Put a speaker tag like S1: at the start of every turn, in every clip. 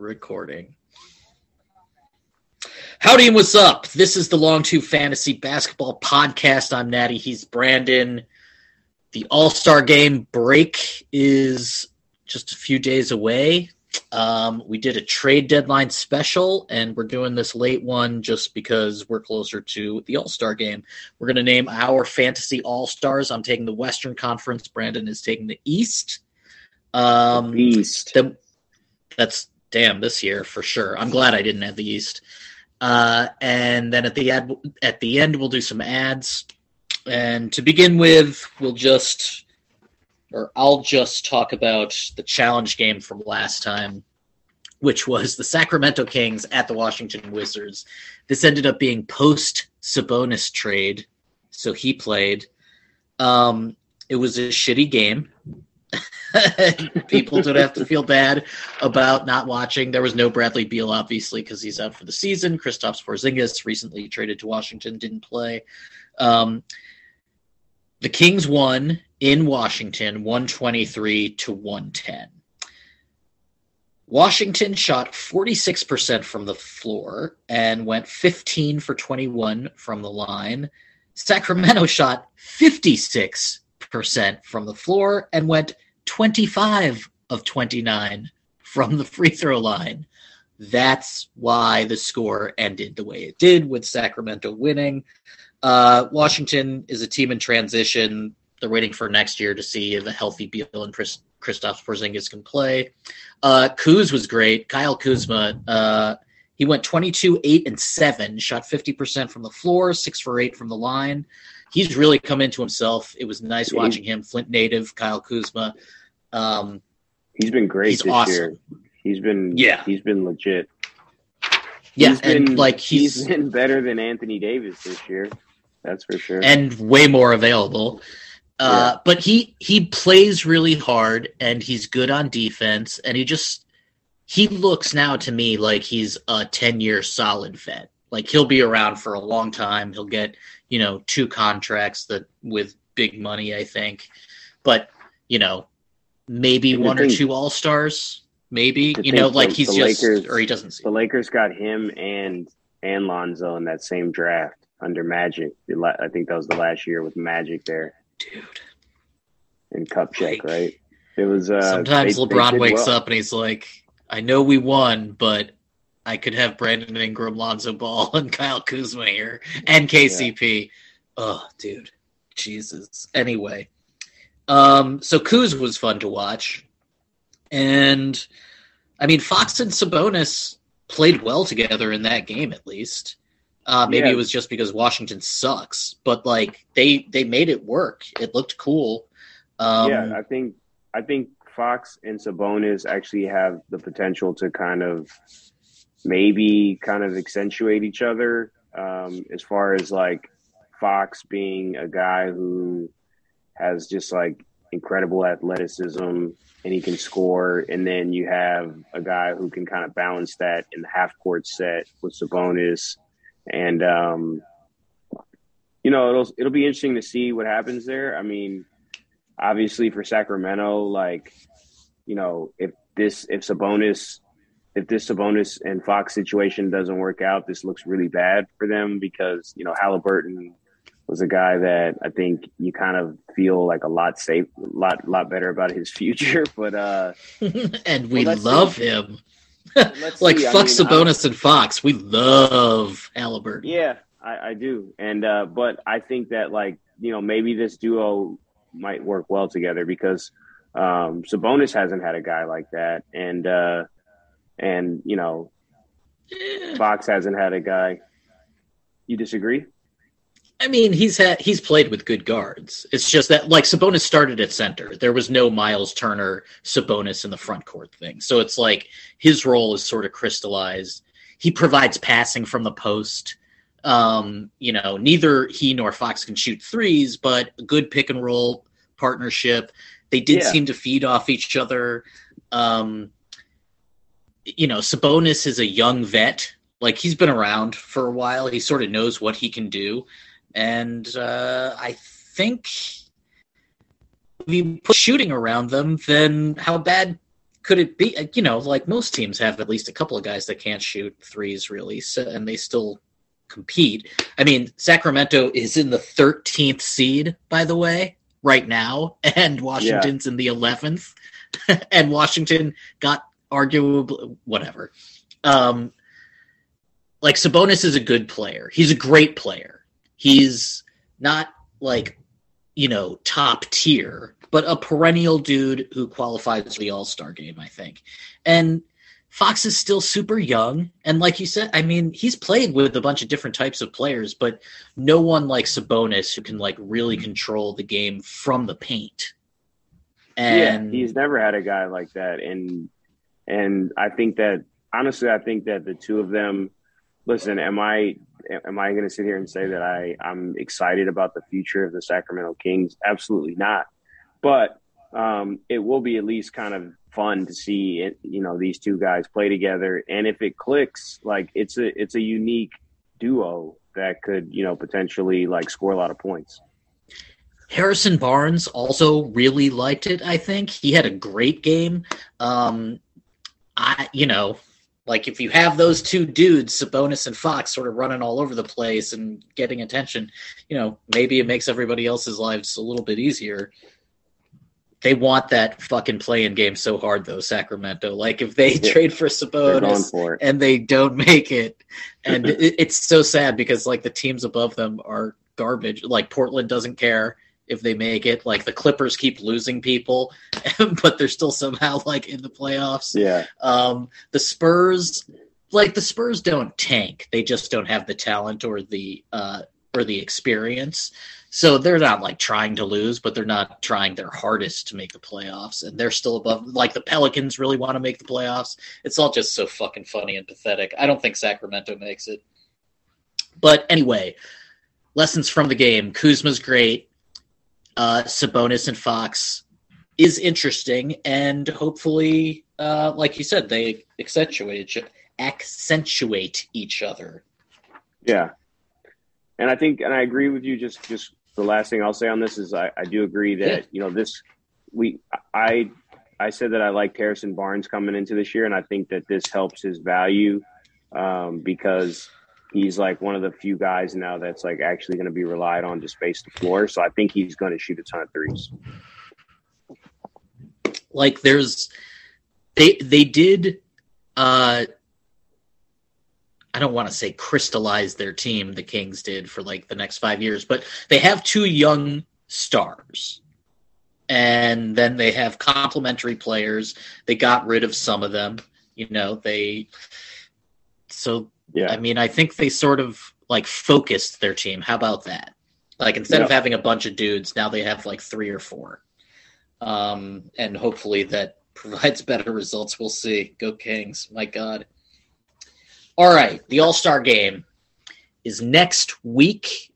S1: recording. Howdy and what's up? This is the Long Two Fantasy Basketball Podcast. I'm Natty. He's Brandon. The All Star Game break is just a few days away. Um, we did a trade deadline special, and we're doing this late one just because we're closer to the All Star game. We're going to name our fantasy All Stars. I'm taking the Western Conference. Brandon is taking the East.
S2: Um, East.
S1: The, that's damn this year for sure. I'm glad I didn't have the East. Uh, and then at the ad, at the end, we'll do some ads. And to begin with, we'll just, or I'll just talk about the challenge game from last time, which was the Sacramento Kings at the Washington Wizards. This ended up being post Sabonis trade, so he played. Um, it was a shitty game. People don't have to feel bad about not watching. There was no Bradley Beal, obviously, because he's out for the season. Kristaps Porzingis recently traded to Washington, didn't play. Um, the Kings won in Washington, 123 to 110. Washington shot 46% from the floor and went 15 for 21 from the line. Sacramento shot 56 percent from the floor and went 25 of 29 from the free throw line. That's why the score ended the way it did, with Sacramento winning. Uh, Washington is a team in transition. They're waiting for next year to see if a healthy Beal and Chris, Kristaps Porzingis can play. Uh, Kuz was great. Kyle Kuzma, uh, he went 22, 8, and 7, shot 50% from the floor, 6 for 8 from the line he's really come into himself. It was nice watching him. Flint native Kyle Kuzma. Um,
S2: he's been great he's this awesome. year. He's been yeah. He's been legit.
S1: Yeah, he's been, and like he's,
S2: he's been better than Anthony Davis this year. That's for sure.
S1: And way more available. Uh, yeah. But he he plays really hard, and he's good on defense, and he just he looks now to me like he's a ten year solid vet. Like he'll be around for a long time. He'll get you know two contracts that with big money, I think. But you know, maybe one or two All Stars, maybe you know, like he's just Lakers, or he doesn't. See.
S2: The Lakers got him and and Lonzo in that same draft under Magic. I think that was the last year with Magic there,
S1: dude.
S2: And Kupchak, like, right? It was. Uh,
S1: sometimes they, LeBron they wakes well. up and he's like, "I know we won, but I could have Brandon Ingram, Lonzo Ball, and Kyle Kuzma here, and KCP. Yeah. Oh, dude, Jesus. Anyway, um, so Kuz was fun to watch, and I mean Fox and Sabonis played well together in that game, at least. Uh, maybe yeah. it was just because Washington sucks, but like they they made it work. It looked cool.
S2: Um, yeah, I think I think Fox and Sabonis actually have the potential to kind of maybe kind of accentuate each other um, as far as like Fox being a guy who has just like incredible athleticism and he can score. And then you have a guy who can kind of balance that in the half court set with Sabonis. And, um, you know, it'll, it'll be interesting to see what happens there. I mean, obviously for Sacramento, like, you know, if this, if Sabonis if this Sabonis and Fox situation doesn't work out, this looks really bad for them because you know Halliburton was a guy that I think you kind of feel like a lot safe, a lot, lot better about his future. But uh,
S1: and we well, love see. him. like see. fuck I mean, Sabonis and Fox, we love Halliburton.
S2: Yeah, I, I do, and uh, but I think that like you know maybe this duo might work well together because um, Sabonis hasn't had a guy like that, and uh, and you know, Fox hasn't had a guy. You disagree?
S1: I mean, he's had he's played with good guards. It's just that like Sabonis started at center. There was no Miles Turner Sabonis in the front court thing. So it's like his role is sort of crystallized. He provides passing from the post. Um, you know, neither he nor Fox can shoot threes, but a good pick and roll partnership. They did yeah. seem to feed off each other. Um, you know, Sabonis is a young vet. Like he's been around for a while. He sort of knows what he can do and uh, I think if you put shooting around them, then how bad could it be? You know, like most teams have at least a couple of guys that can't shoot threes really, so, and they still compete. I mean, Sacramento is in the 13th seed, by the way, right now, and Washington's yeah. in the 11th, and Washington got arguably whatever. Um, like Sabonis is a good player. He's a great player He's not like, you know, top tier, but a perennial dude who qualifies for the All Star game, I think. And Fox is still super young. And like you said, I mean, he's played with a bunch of different types of players, but no one like Sabonis who can like really control the game from the paint.
S2: And yeah, he's never had a guy like that. And and I think that honestly, I think that the two of them listen, am I am I going to sit here and say that I I'm excited about the future of the Sacramento Kings? Absolutely not. But um, it will be at least kind of fun to see it, you know these two guys play together, and if it clicks, like it's a it's a unique duo that could you know potentially like score a lot of points.
S1: Harrison Barnes also really liked it. I think he had a great game. Um, I you know like if you have those two dudes, Sabonis and Fox, sort of running all over the place and getting attention, you know, maybe it makes everybody else's lives a little bit easier. They want that fucking play-in game so hard though, Sacramento. Like if they yeah. trade for Sabonis for and they don't make it, and it, it's so sad because like the teams above them are garbage. Like Portland doesn't care if they make it. Like the Clippers keep losing people, but they're still somehow like in the playoffs.
S2: Yeah.
S1: Um, the Spurs, like the Spurs, don't tank. They just don't have the talent or the uh, or the experience. So they're not like trying to lose, but they're not trying their hardest to make the playoffs. And they're still above. Like the Pelicans really want to make the playoffs. It's all just so fucking funny and pathetic. I don't think Sacramento makes it. But anyway, lessons from the game. Kuzma's great uh, Sabonis and Fox is interesting, and hopefully, uh, like you said, they accentuate accentuate each other.
S2: Yeah, and I think, and I agree with you. Just, just the last thing I'll say on this is, I, I do agree that yeah. you know this. We, I, I said that I liked Harrison Barnes coming into this year, and I think that this helps his value um, because he's like one of the few guys now that's like actually going to be relied on to space the floor. So I think he's going to shoot a ton of threes.
S1: Like there's they they did uh I don't want to say crystallize their team the Kings did for like the next 5 years, but they have two young stars. And then they have complementary players. They got rid of some of them, you know, they so yeah. I mean, I think they sort of like focused their team. How about that? Like instead of having a bunch of dudes, now they have like three or four. Um, and hopefully that provides better results. We'll see. Go Kings. My God. All right. The All Star game is next week,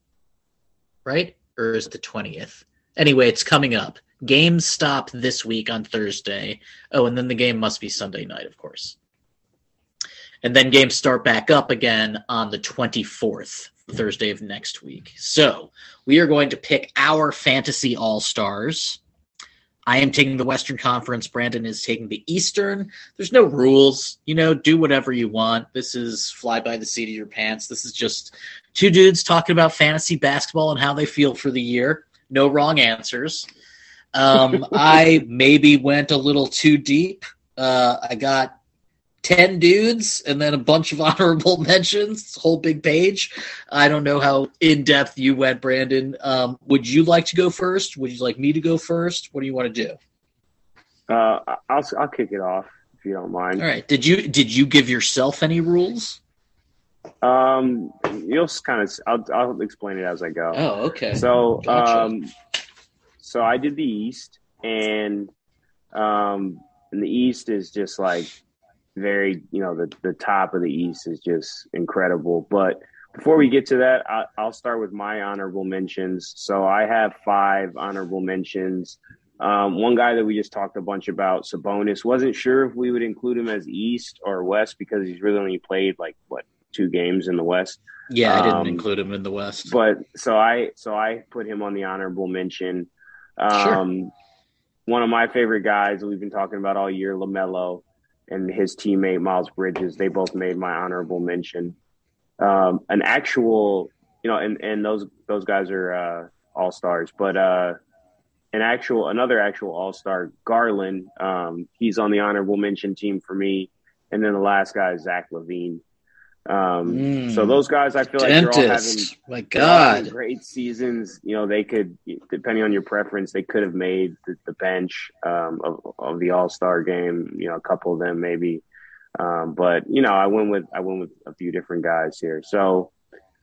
S1: right? Or is it the 20th? Anyway, it's coming up. Games stop this week on Thursday. Oh, and then the game must be Sunday night, of course and then games start back up again on the 24th thursday of next week. So we are going to pick our fantasy all stars i am taking the western conference. Brandon is taking the eastern. There's no rules. You know do whatever you want. This is fly by the seat of your pants. This is just two dudes talking about fantasy basketball and how they feel for the year. No wrong answers. Um, i maybe went a little too deep. Uh, i got 10 dudes and then a bunch of honorable mentions, whole big page. I don't know how in depth you went, Brandon. Um, would you like to go first? Would you like me to go first? What do you want to do?
S2: Uh, I'll, I'll kick it off if you don't mind.
S1: All right. Did you, did you give yourself any rules?
S2: Um, you'll kind of. I'll, I'll explain it as I go.
S1: Oh, okay.
S2: So,
S1: Gotcha.
S2: um, so I did the East, and um, and the East is just like very, you know, the the top of the East is just incredible. But before we get to that, I, I'll start with my honorable mentions. So I have five honorable mentions. Um, one guy that we just talked a bunch about, Sabonis, wasn't sure if we would include him as East or West because he's really only played like what two games in the West.
S1: yeah, I didn't
S2: um,
S1: include him in the West.
S2: But so I so I put him on the honorable mention.
S1: Sure.
S2: Um, One of my favorite guys that we've been talking about all year, LaMelo, and his teammate Miles Bridges. They both made my honorable mention. Um, an actual, you know, and and those those guys are uh, all stars, but uh, an actual another actual all star, Garland. Um, he's on the honorable mention team for me, and then the last guy is Zach LaVine. Um,
S1: Mm.
S2: So those guys, I feel like they're all having
S1: Dentist. My
S2: they're having great seasons. You know, they could, depending on your preference, they could have made the, the bench um, of, of the All Star game. You know, a couple of them maybe, um, but you know, I went with I went with a few different guys here. So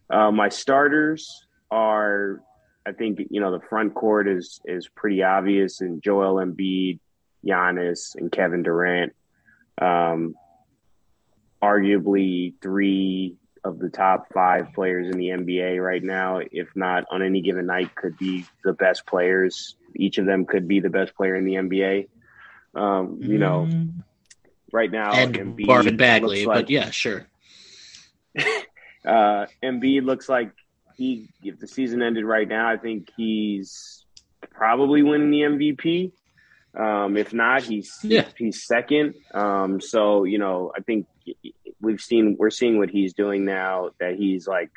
S2: uh, my starters are, I think, you know, the front court is is pretty obvious, and Joel Embiid, Giannis, and Kevin Durant. Um, arguably three of the top five players in the NBA right now, if not on any given night, could be the best players. Each of them could be the best player in the NBA. Um, you know,
S1: Mm.
S2: right now,
S1: and
S2: Embiid
S1: Marvin Bagley,
S2: like,
S1: but yeah, sure.
S2: uh, Embiid looks like he, if the season ended right now, I think he's probably winning the MVP. Um, if not, he's
S1: Yeah.
S2: he's second. Um, so you know, I think we've seen we're seeing what he's doing now. That he's like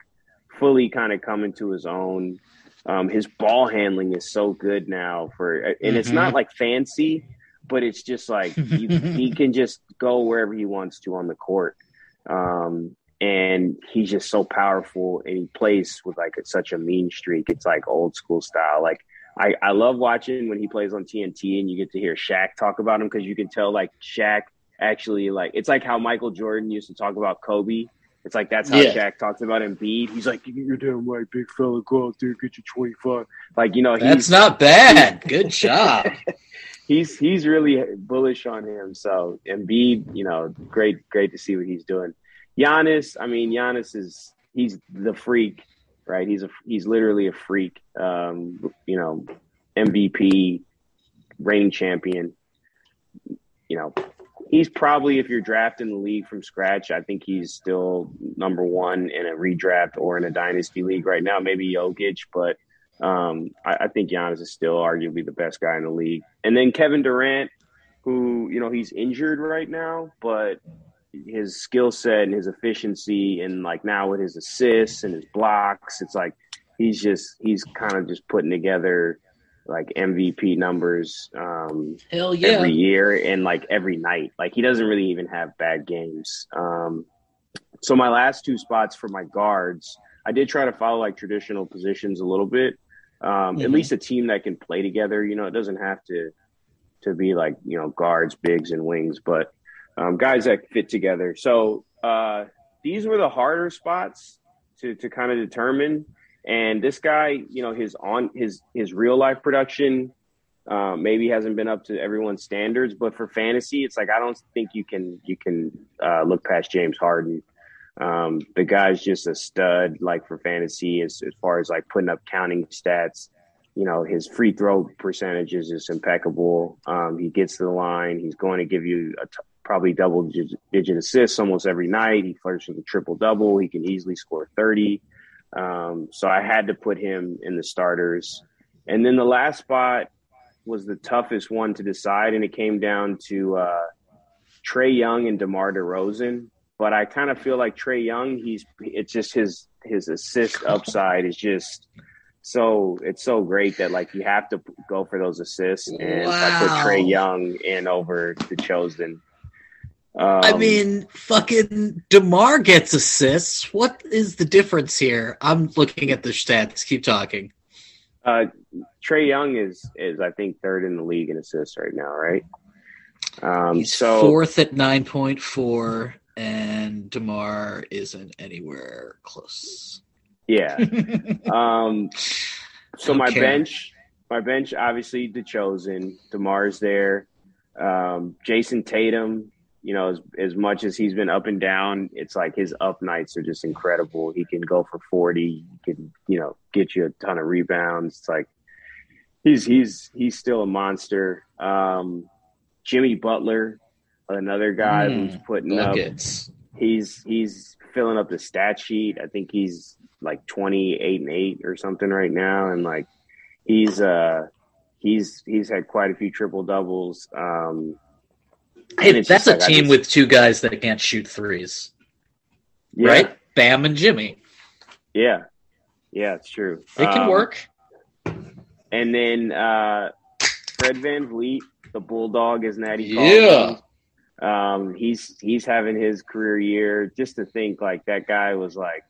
S2: fully kind of coming to his own. Um, his ball handling is so good now for, and it's
S1: Mhm.
S2: not like fancy, but it's just like he, he can just go wherever he wants to on the court. Um, and he's just so powerful and he plays with like such a mean streak. It's like old school style. Like I, I love watching when he plays on TNT and you get to hear Shaq talk about him because you can tell like Shaq actually like it's like how Michael Jordan used to talk about Kobe. It's like that's how
S1: Yeah.
S2: Shaq talks about Embiid. He's like, "You're damn right, big fella. Go out there, get your 25." Like you know,
S1: That's not bad. Good job.
S2: he's he's really bullish on him. So Embiid, you know, great great to see what he's doing. Giannis, I mean, Giannis is he's the freak, right? He's a he's literally a freak. Um, you know, MVP, reigning champion. You know, he's probably if you're drafting the league from scratch, I think he's still number one in a redraft or in a dynasty league right now. Maybe Jokic, but um, I, I think Giannis is still arguably the best guy in the league. And then Kevin Durant, who you know he's injured right now, but his skill set and his efficiency, and like now with his assists and his blocks, it's like he's just he's kind of just putting together like MVP numbers um,
S1: Hell yeah.
S2: every year and like every night. Like he doesn't really even have bad games. Um, so my last two spots for my guards, I did try to follow like traditional positions a little bit. Um, At
S1: Mhm.
S2: least a team that can play together. You know, it doesn't have to to be like you know guards, bigs, and wings, but um, guys that fit together. So uh, these were the harder spots to to kind of determine. And this guy, you know, his on his his real life production um, maybe hasn't been up to everyone's standards, but for fantasy, it's like I don't think you can you can uh, look past James Harden. Um, the guy's just a stud, like for fantasy, as as far as like putting up counting stats. You know, his free throw percentages is impeccable. Um, he gets to the line. He's going to give you a t- probably double digit, assists almost every night. He flirts with a triple double. He can easily score thirty. Um, so I had to put him in the starters. And then the last spot was the toughest one to decide, and it came down to uh, Trae Young and DeMar DeRozan. But I kind of feel like Trae Young, he's it's just his his assist upside is just so it's so great that like you have to go for those assists, and I put Trae Young in over DeRozan. Um,
S1: I mean, fucking DeMar gets assists. What is the difference here? I'm looking at the stats. Keep talking.
S2: Uh, Trae Young is is I think third in the league in assists right now, right? Um,
S1: He's
S2: so
S1: fourth at nine point four, and Demar isn't anywhere close.
S2: Yeah. um, so my
S1: care.
S2: bench, my bench, obviously the chosen. DeMar's there. Um, Jayson Tatum. You know, as, as much as he's been up and down, it's like his up nights are just incredible. He can go for forty. He can, you know, get you a ton of rebounds. It's like he's he's he's still a monster. Um, Jimmy Butler, another guy
S1: Mm,
S2: who's putting up he's he's filling up the stat sheet. I think he's like twenty eight and eight or something right now, and like he's uh he's he's had quite a few triple doubles. Um,
S1: Hey, that's a
S2: like,
S1: team
S2: just-
S1: with two guys that can't shoot threes,
S2: yeah,
S1: right? Bam and Jimmy.
S2: Yeah, yeah, it's true.
S1: It can
S2: Um,
S1: work.
S2: And then uh, Fred VanVleet, the bulldog, as Natty
S1: Yeah.
S2: Um, he's he's having his career year. Just to think, like that guy was like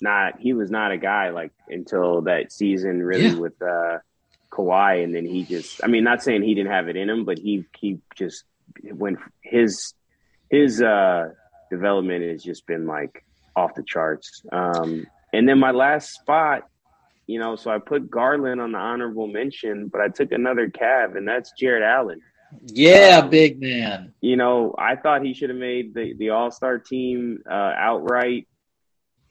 S2: not he was not a guy like until that season really
S1: Yeah.
S2: with uh, Kawhi, and then he just I mean, not saying he didn't have it in him, but he he just when his his uh, development has just been like off the charts. Um, and then my last spot you know, so I put Garland on the honorable mention, but I took another Cav, and that's Jarrett Allen.
S1: Yeah,
S2: um,
S1: big man.
S2: You know, I thought he should have made the, the All Star team uh, outright,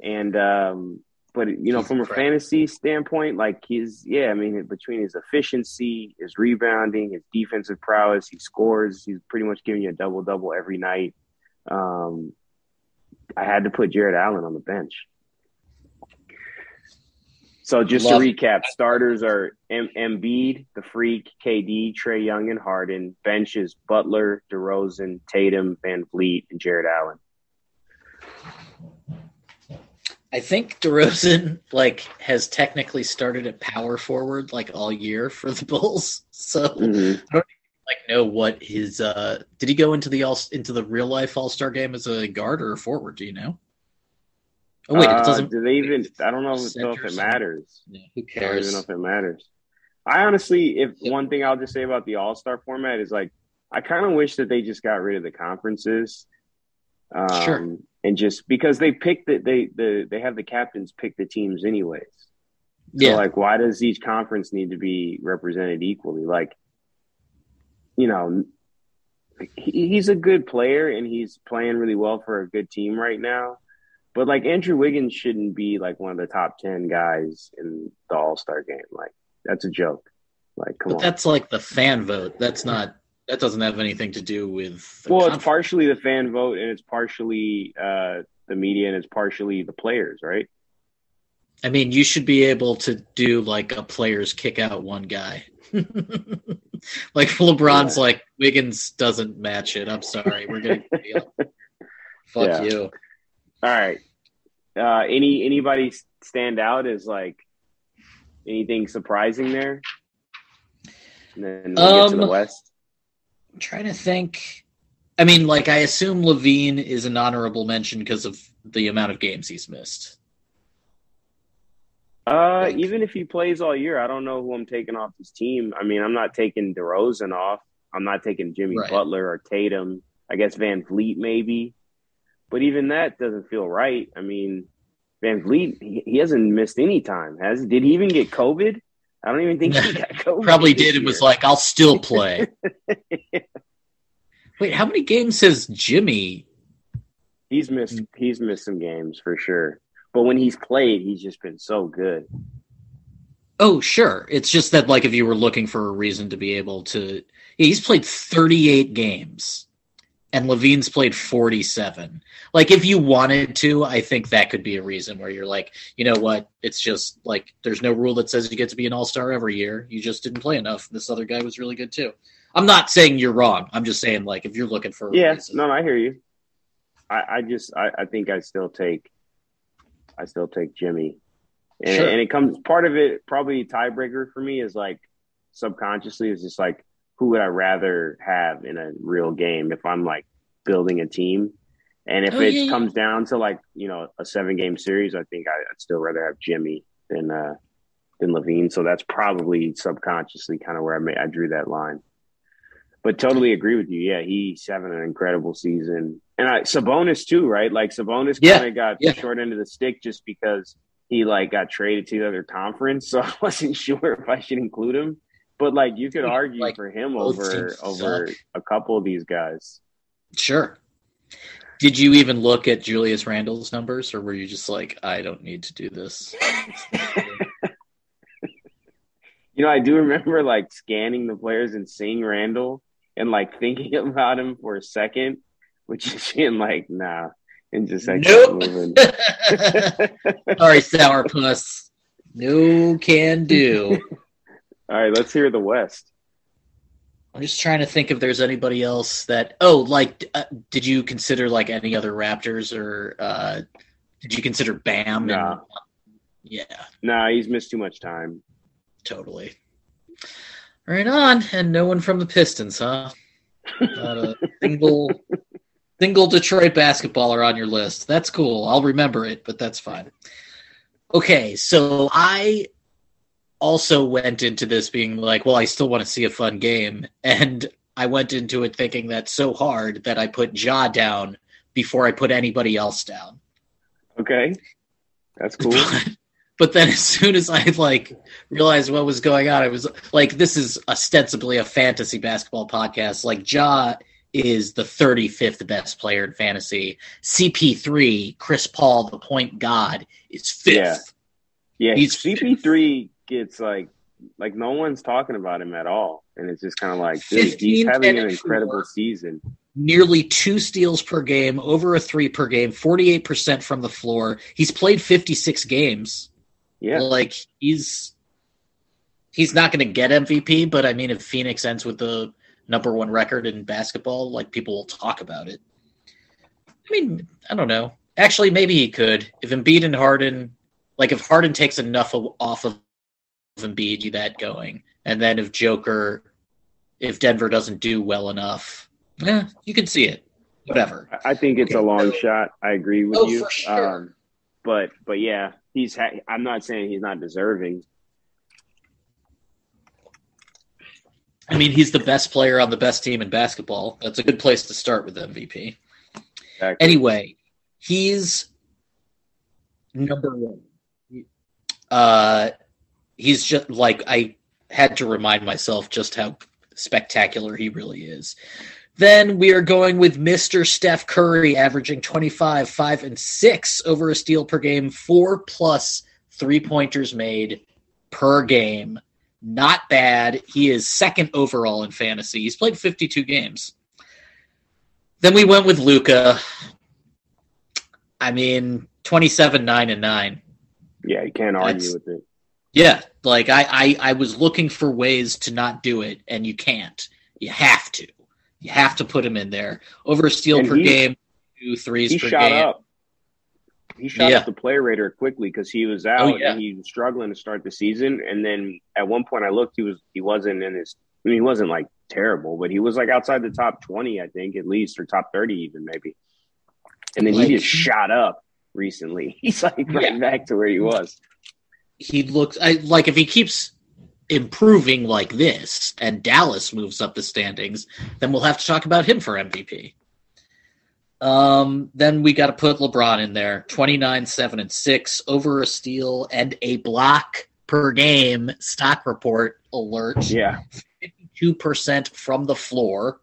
S2: and um, but you know,
S1: He's
S2: from a fantasy standpoint, like his yeah, I mean, between his efficiency, his rebounding, his defensive prowess, he scores. He's pretty much giving you a double double every night. Um, I had to put Jarrett Allen on the bench. So just
S1: Love
S2: to
S1: it.
S2: recap, starters are M- Embiid, the Freak, KD, Trae Young, and Harden. Benches Butler, DeRozan, Tatum, VanVleet, and Jarrett Allen.
S1: I think DeRozan like has technically started at power forward like all year for the Bulls. So
S2: Mhm.
S1: like know what his uh did he go into the all into the real life All Star game as a guard or a forward? Do you know? Oh wait,
S2: Uh,
S1: it doesn't.
S2: Do they even? I don't know if, know if it matters.
S1: Yeah, who cares?
S2: I don't even know if it matters. I honestly, if
S1: Yep.
S2: one thing I'll just say about the All Star format is like, I kind of wish that they just got rid of the conferences. Um,
S1: Sure.
S2: And just because they pick the they the they have the captains pick the teams anyways. So
S1: Yeah,
S2: like, why does each conference need to be represented equally? Like, you know, he, he's a good player and he's playing really well for a good team right now. But like Andrew Wiggins shouldn't be like one of the top ten guys in the All Star game. Like, that's a joke. Like, come
S1: but
S2: on.
S1: that's like the fan vote. That's not. That doesn't have anything to do with. the
S2: Well, it's partially the fan vote and it's partially uh, the media and it's partially the players, right?
S1: I mean, you should be able to do like a players kick out one guy. like LeBron's
S2: Yeah.
S1: like Wiggins doesn't match it. I'm sorry, we're deal. Fuck
S2: Yeah.
S1: you.
S2: All right. Uh, any anybody stand out as like anything surprising there? And then we'll get to the
S1: Um,
S2: West.
S1: I'm trying to think. I mean, like I assume LaVine is an honorable mention because of the amount of games he's missed.
S2: Uh,
S1: like-
S2: even if he plays all year, I don't know who I'm taking off this team. I mean, I'm not taking DeRozan off. I'm not taking Jimmy
S1: Right.
S2: Butler or Tatum. I guess VanVleet maybe, but even that doesn't feel right. I mean, VanVleet he, he hasn't missed any time. Has did he even get COVID? I don't even think he got COVID.
S1: Probably did and was like, I'll still play. Wait, how many games has Jimmy?
S2: He's missed. He's missed some games for sure. But when he's played, he's just been so good.
S1: Oh, sure. It's just that, like, if you were looking for a reason to be able to, yeah, he's played 38 games, and LaVine's played 47. Like, if you wanted to, I think that could be a reason where you're like, you know what? It's just like there's no rule that says you get to be an all star every year. You just didn't play enough. This other guy was really good too. I'm not saying you're wrong. I'm just saying, like, if you're looking for a
S2: Yeah,
S1: reason.
S2: no, I hear you. I, I just, I, I think I still take, I still take Jimmy, and,
S1: Sure.
S2: and it comes part of it. Probably tiebreaker for me is like subconsciously is just like who would I rather have in a real game if I'm like building a team, and if
S1: Oh,
S2: it
S1: yeah, yeah.
S2: comes down to like you know a seven game series, I think I, I'd still rather have Jimmy than uh than LaVine. So that's probably subconsciously kind of where I made I drew that line. but totally agree with you. Yeah, he's having an incredible season, and I, Sabonis too, right? Like Sabonis
S1: Yeah,
S2: kind of got
S1: yeah.
S2: short end of the stick just because he like got traded to the other conference, so I wasn't sure if I should include him. But like you could argue
S1: Like,
S2: for him over over
S1: suck.
S2: a couple of these guys.
S1: Sure. Did you even look at Julius Randle's numbers, or were you just like, I don't need to do this?
S2: You know, I do remember like scanning the players and seeing Randall and like thinking about him for a second, which is being like, nah, and just like
S1: Nope.
S2: moving.
S1: Sorry, sourpuss. No can do.
S2: All right, let's hear the West.
S1: I'm just trying to think if there's anybody else that. Oh, like, uh, did you consider like any other Raptors, or uh, did you consider Bam?
S2: Nah.
S1: And, yeah,
S2: Nah, he's missed too much time.
S1: totally. Right on, and no one from the Pistons, huh? Not a single, single Detroit basketballer on your list. That's cool. I'll remember it, but that's fine. Okay, so I also went into this being like, well, I still want to see a fun game, and I went into it thinking that's so hard that I put Ja down before I put anybody else down.
S2: Okay, that's cool.
S1: But, but then as soon as I like realized what was going on, I was like, this is ostensibly a fantasy basketball podcast. Like Ja is the 35th best player in fantasy. CP3, Chris Paul, the point god, is fifth.
S2: Yeah. Yeah,
S1: He's-
S2: CP3 gets like like no one's talking about him at all, and it's just kind of like, dude, he's having an incredible season.
S1: Nearly two steals per game, over a three per game, 48% from the floor. He's played 56 games.
S2: Yeah,
S1: Like he's he's not going to get MVP, but I mean, if Phoenix ends with the number one record in basketball, like people will talk about it. I mean, I don't know. Actually, maybe he could if Embiid and Harden, like if Harden takes enough off of Embiid, you that going, and then if Joker, if Denver doesn't do well enough, yeah, you can see it. Whatever.
S2: I- think it's a long shot. I agree with
S1: Oh,
S2: you.
S1: sure.
S2: Um, but but yeah, he's. Ha- I'm not saying he's not deserving.
S1: I mean, he's the best player on the best team in basketball. That's a good place to start with MVP.
S2: Exactly.
S1: Anyway, he's number one. Uh, he's just like I had to remind myself just how spectacular he really is. Then we are going with Mr. Steph Curry, averaging 25, 5, and 6 over a steal per game, four plus three pointers made per game. Not bad. He is second overall in fantasy. He's played 52 games. Then we went with Luka. I mean, 27, 9, and 9.
S2: yeah, you can't argue
S1: That's-
S2: with it.
S1: Yeah, like I, I, I was looking for ways to not do it, and you can't. You have to. You have to put him in there. Over a steal
S2: And
S1: per
S2: he-
S1: game, two threes
S2: He
S1: per
S2: shot
S1: game.
S2: up. He shot
S1: Yeah.
S2: up the player rater quickly because he was oh, out
S1: Oh, yeah.
S2: and he was struggling to start the season. And then at one point, I looked. He was he wasn't in his. I mean, he wasn't like terrible, but he was like outside the top twenty, I think, at least, or top thirty even maybe. And then
S1: Like-
S2: he just shot up recently. He's like right
S1: Yeah.
S2: back to where he was.
S1: He looks I, like if he keeps improving like this, and Dallas moves up the standings, then we'll have to talk about him for MVP. Um, then we got to put LeBron in there 29, 7, and 6, over a steal and a block per game. Stock report alert.
S2: Yeah,
S1: 52% from the floor.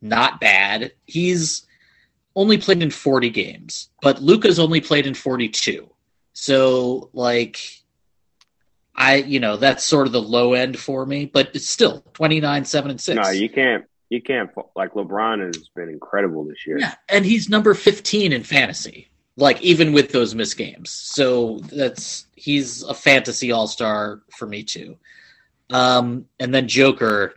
S1: Not bad. He's only played in 40 games, but Luka's only played in 42. So, like, I, you know, that's sort of the low end for me, but it's still 29, 7, and 6.
S2: no, you can't. You can't. Like LeBron has been incredible this year.
S1: Yeah, and he's number 15 in fantasy. Like even with those missed games. So that's he's a fantasy all-star for me too. Um and then Joker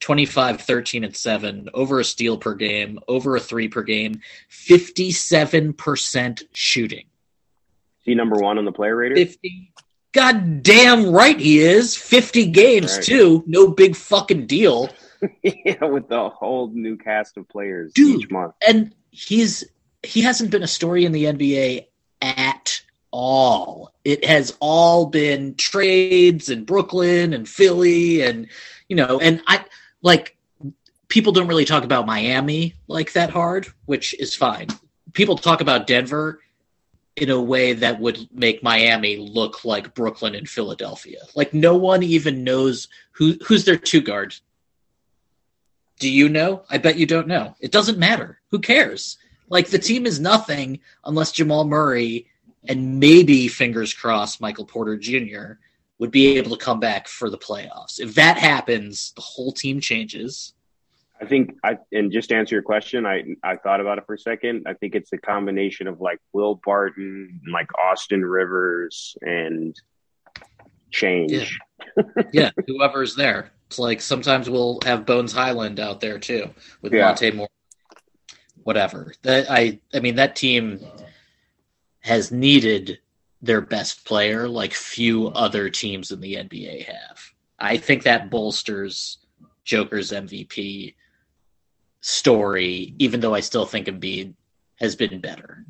S1: 25 13 and 7 over a steal per game, over a 3 per game, 57% shooting.
S2: He number one on the player rater?
S1: 50 God damn right he is. 50 games
S2: Right.
S1: too. No big fucking deal.
S2: yeah, with the whole new cast of players
S1: Dude.
S2: each month.
S1: and he's he hasn't been a story in the NBA at all. It has all been trades and Brooklyn and Philly and you know and I like people don't really talk about Miami like that hard, which is fine. People talk about Denver in a way that would make Miami look like Brooklyn and Philadelphia. Like no one even knows who who's their two guard. Do you know? I bet you don't know. It doesn't matter. Who cares? Like the team is nothing unless Jamal Murray and maybe fingers crossed Michael Porter Jr. would be able to come back for the playoffs. If that happens, the whole team changes.
S2: I think I and just to answer your question, I I thought about it for a second. I think it's a combination of like Will Barton, like Austin Rivers, and change.
S1: Yeah, yeah whoever's there. It's like sometimes we'll have Bones Hyland out there too with yeah. Monte Moore. Whatever. That I I mean that team has needed their best player like few other teams in the NBA have. I think that bolsters Joker's MVP story, even though I still think Embiid has been better.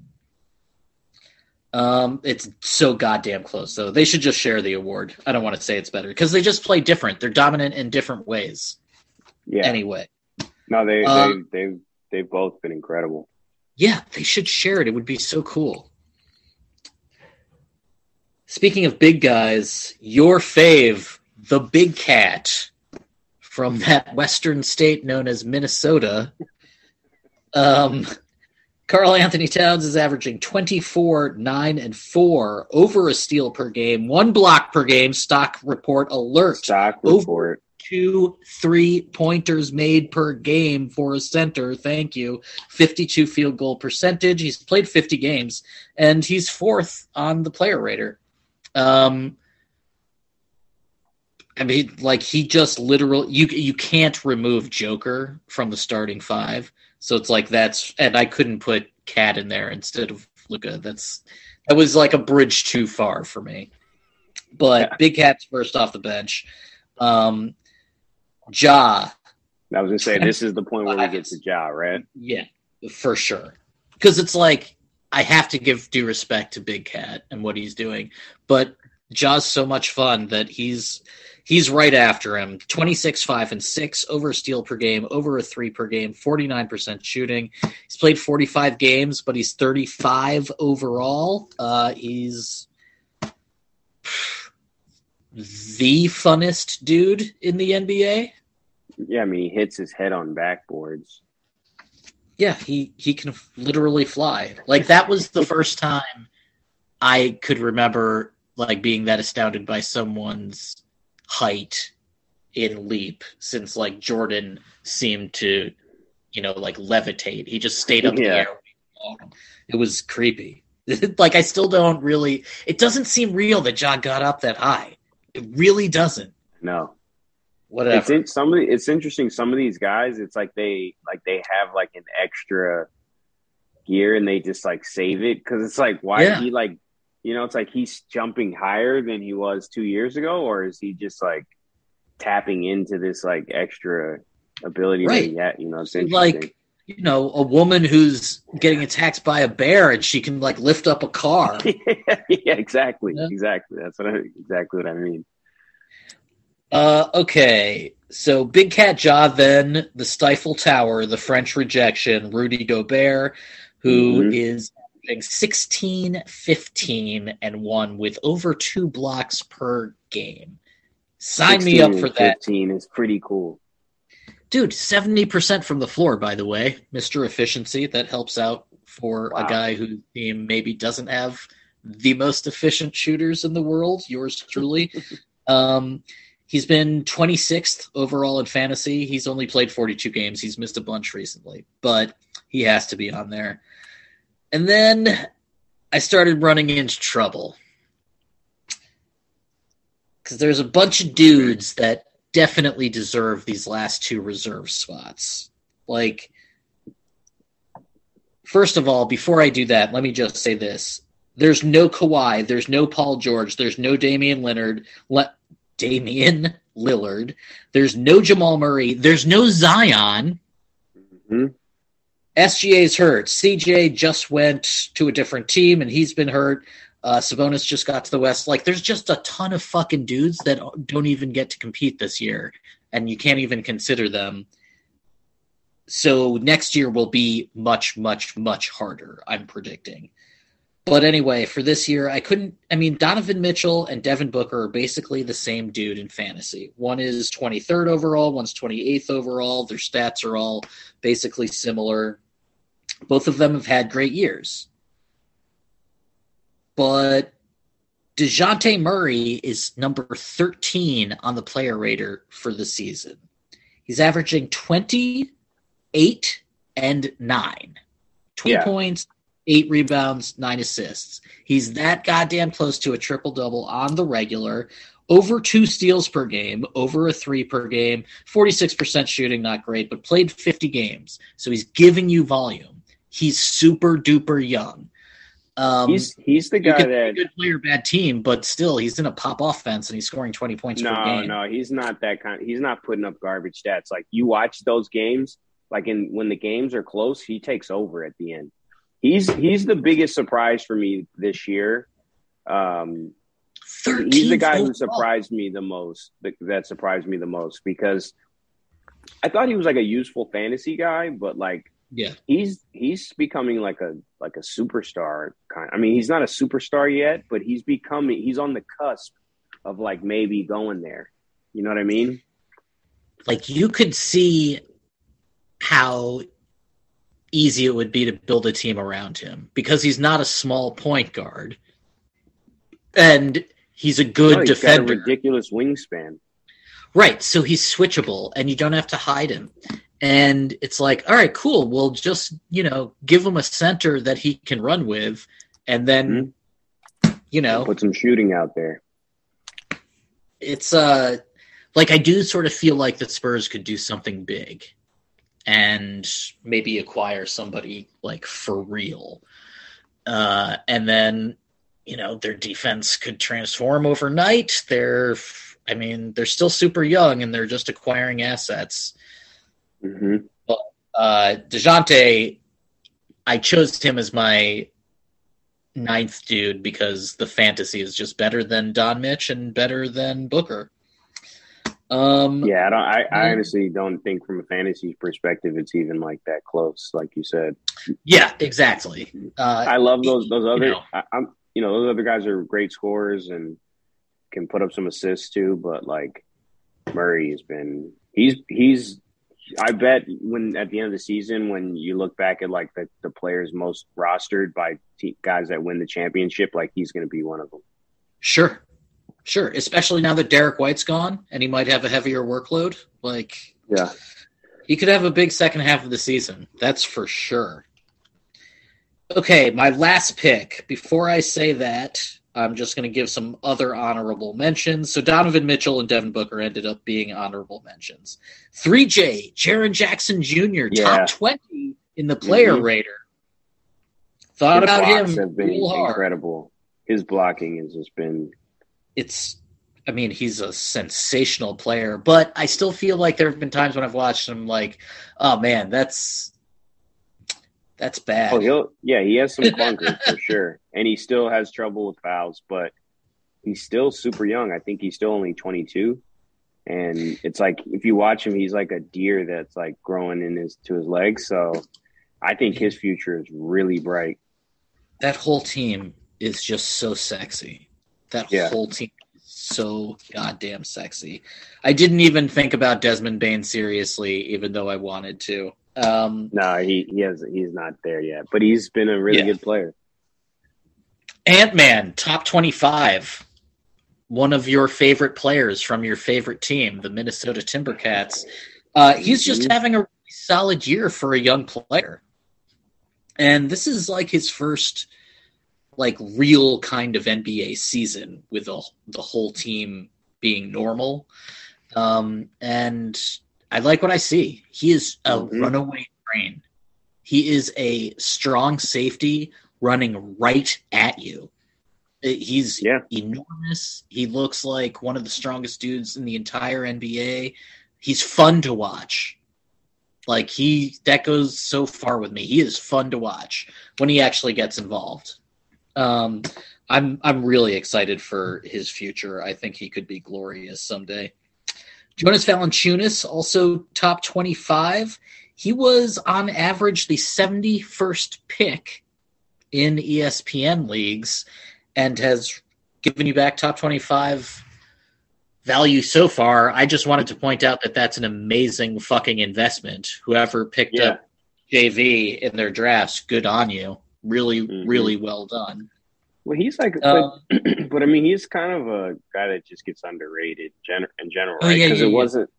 S1: Um, it's so goddamn close, though. They should just share the award. I don't want to say it's better because they just play different. They're dominant in different ways. Yeah. Anyway.
S2: No, they um, they they they've both been incredible.
S1: Yeah, they should share it. It would be so cool. Speaking of big guys, your fave, the Big Cat, from that western state known as Minnesota. Um, Karl-Anthony Towns is averaging 24, 9, and 4 over a steal per game, one block per game. Stock report alert.
S2: Stock report. Over
S1: two three pointers made per game for a center. Thank you. 52 field goal percentage. He's played 50 games, and he's fourth on the player rater. Um, I mean, like he just literally you you can't remove Joker from the starting five, so it's like that's and I couldn't put Cat in there instead of Luka. That's that was like a bridge too far for me. But yeah. Big Cat's first off the bench. Um, Ja.
S2: I was gonna say this is the point where we get to Ja, right?
S1: Yeah, for sure. Because it's like I have to give due respect to Big Cat and what he's doing, but Ja's so much fun that he's He's right after him. 26, 5, and 6 over a steal per game, over a 3 per game, 49% shooting. He's played 45 games, but he's 35 overall. Uh, he's the funnest dude in the NBA.
S2: Yeah, I mean, he hits his head on backboards.
S1: Yeah, he, he can literally fly. Like, that was the first time I could remember like being that astounded by someone's height in leap since like Jordan seemed to, you know, like levitate. He just stayed up yeah. in the air. It was creepy. like I still don't really. It doesn't seem real that John got up that high. It really doesn't.
S2: No.
S1: Whatever.
S2: It's in, some of the, it's interesting. Some of these guys, it's like they like they have like an extra gear and they just like save it because it's like why yeah. he like you know, it's like he's jumping higher than he was two years ago, or is he just like tapping into this like extra ability right. that he had? You know, it's
S1: like you know a woman who's getting attacked by a bear and she can like lift up a car.
S2: yeah, exactly, yeah. exactly. That's what I, exactly what I mean.
S1: Uh, okay. So Big Cat Ja, then the Stifle Tower, the French Rejection, Rudy Gobert, who mm-hmm. is 16, 15, and 1 with over two blocks per game. Sign me up for that.
S2: 15 is pretty cool.
S1: Dude, 70% from the floor, by the way. Mr. Efficiency. That helps out for wow. a guy who team maybe doesn't have the most efficient shooters in the world. Yours truly. um, he's been 26th overall in fantasy. He's only played 42 games. He's missed a bunch recently, but he has to be on there. And then I started running into trouble. Because there's a bunch of dudes that definitely deserve these last two reserve spots. Like, first of all, before I do that, let me just say this. There's no Kawhi, there's no Paul George, there's no Damian Leonard, Le- Damian Lillard, there's no Jamal Murray, there's no Zion. Mm-hmm. SGA's hurt. CJ just went to a different team and he's been hurt. Uh, Sabonis just got to the West. Like, there's just a ton of fucking dudes that don't even get to compete this year, and you can't even consider them. so next year will be much, much, much harder, I'm predicting. But anyway, for this year, I couldn't. I mean, Donovan Mitchell and Devin Booker are basically the same dude in fantasy. One is 23rd overall, one's 28th overall. Their stats are all basically similar. Both of them have had great years. But DeJounte Murray is number 13 on the player rater for the season. He's averaging 28 and 9. 20 yeah. points, eight rebounds, nine assists. He's that goddamn close to a triple double on the regular, over two steals per game, over a three per game, 46% shooting, not great, but played 50 games. So he's giving you volume. He's super duper young.
S2: Um, he's he's the guy that
S1: good player, bad team, but still he's in a pop offense and he's scoring twenty points
S2: no,
S1: per game.
S2: No, he's not that kind. He's not putting up garbage stats. Like you watch those games, like in when the games are close, he takes over at the end he's he's the biggest surprise for me this year. Um, he's the guy who surprised me the most. That surprised me the most because I thought he was like a useful fantasy guy, but like
S1: yeah,
S2: he's he's becoming like a like a superstar kind. I mean, he's not a superstar yet, but he's becoming. He's on the cusp of like maybe going there. You know what I mean?
S1: Like you could see how easy it would be to build a team around him because he's not a small point guard and he's a good no, he's defender.
S2: ridiculous wingspan.
S1: Right, so he's switchable and you don't have to hide him. And it's like, all right, cool. We'll just, you know, give him a center that he can run with and then mm-hmm. you know,
S2: put some shooting out there.
S1: It's uh like I do sort of feel like the Spurs could do something big and maybe acquire somebody like for real. Uh, and then, you know, their defense could transform overnight. They're, I mean, they're still super young and they're just acquiring assets.
S2: Mm-hmm.
S1: But uh, DeJounte, I chose him as my ninth dude because the fantasy is just better than Don Mitch and better than Booker. Um,
S2: yeah, I don't. I, I, honestly don't think, from a fantasy perspective, it's even like that close, like you said.
S1: Yeah, exactly.
S2: Uh, I love those those other. You know, I, am you know those other guys are great scorers and can put up some assists too. But like Murray has been, he's he's. I bet when at the end of the season, when you look back at like the, the players most rostered by guys that win the championship, like he's going to be one of them.
S1: Sure, Sure, especially now that Derrick White's gone and he might have a heavier workload. Like,
S2: yeah,
S1: he could have a big second half of the season. That's for sure. Okay, my last pick. Before I say that, I'm just going to give some other honorable mentions. So Donovan Mitchell and Devin Booker ended up being honorable mentions. 3J, Jaren Jackson Jr., yeah. top 20 in the player mm-hmm. rater. Thought His about him.
S2: Have been incredible. His blocking has just been
S1: it's I mean, he's a sensational player, but I still feel like there have been times when I've watched him like, oh man, that's that's bad.
S2: Oh, he'll yeah, he has some clunkers for sure, and he still has trouble with fouls, but he's still super young. I think he's still only twenty two, and it's like if you watch him, he's like a deer that's like growing in his to his legs. So I think his future is really bright.
S1: That whole team is just so sexy. That yeah. whole team is so goddamn sexy. I didn't even think about Desmond Bane seriously, even though I wanted to. Um,
S2: no, he he has he's not there yet, but he's been a really yeah. good player.
S1: Ant Man, top twenty-five. One of your favorite players from your favorite team, the Minnesota Timbercats. Uh, he's just mm-hmm. having a really solid year for a young player, and this is like his first like real kind of NBA season with the, the whole team being normal. Um, and I like what I see. He is a mm-hmm. runaway train. He is a strong safety running right at you. He's yeah. enormous. He looks like one of the strongest dudes in the entire NBA. He's fun to watch. Like he that goes so far with me. He is fun to watch when he actually gets involved. Um, I'm I'm really excited for his future. I think he could be glorious someday. Jonas Valanciunas, also top 25. he was on average the 71st pick in ESPN leagues and has given you back top 25 value so far. I just wanted to point out that that's an amazing fucking investment. Whoever picked
S2: Yeah.
S1: up JV in their drafts, good on you. Really,
S2: Mhm.
S1: really well done.
S2: Well, he's like,
S1: Um,
S2: but, but I mean, he's kind of a guy that just gets underrated gen- in general,
S1: Oh,
S2: right?
S1: yeah,
S2: Because
S1: yeah,
S2: it
S1: yeah.
S2: wasn't.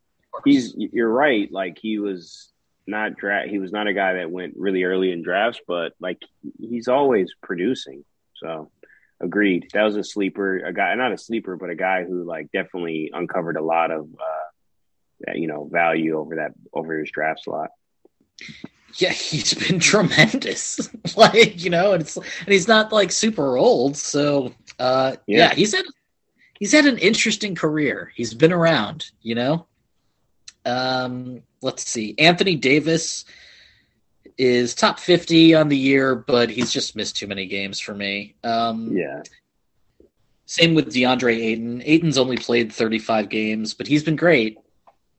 S2: He's you're right. Like he was not draft. He was not a guy that went really early in drafts, but like he's always producing. So agreed. That was a sleeper. A guy, not a sleeper, but a guy who like definitely uncovered a lot of uh, you know value over that over his draft slot.
S1: Yeah, he's been tremendous. like, you know, and it's and he's not like super old, so uh yeah,
S2: Yeah.
S1: he's had he's had an interesting career. He's been around, you know. Um let's see. Anthony Davis is top 50 on the year, but he's just missed too many games for me. Um
S2: Yeah,
S1: same with DeAndre Ayton. Ayton's only played 35 games, but he's been great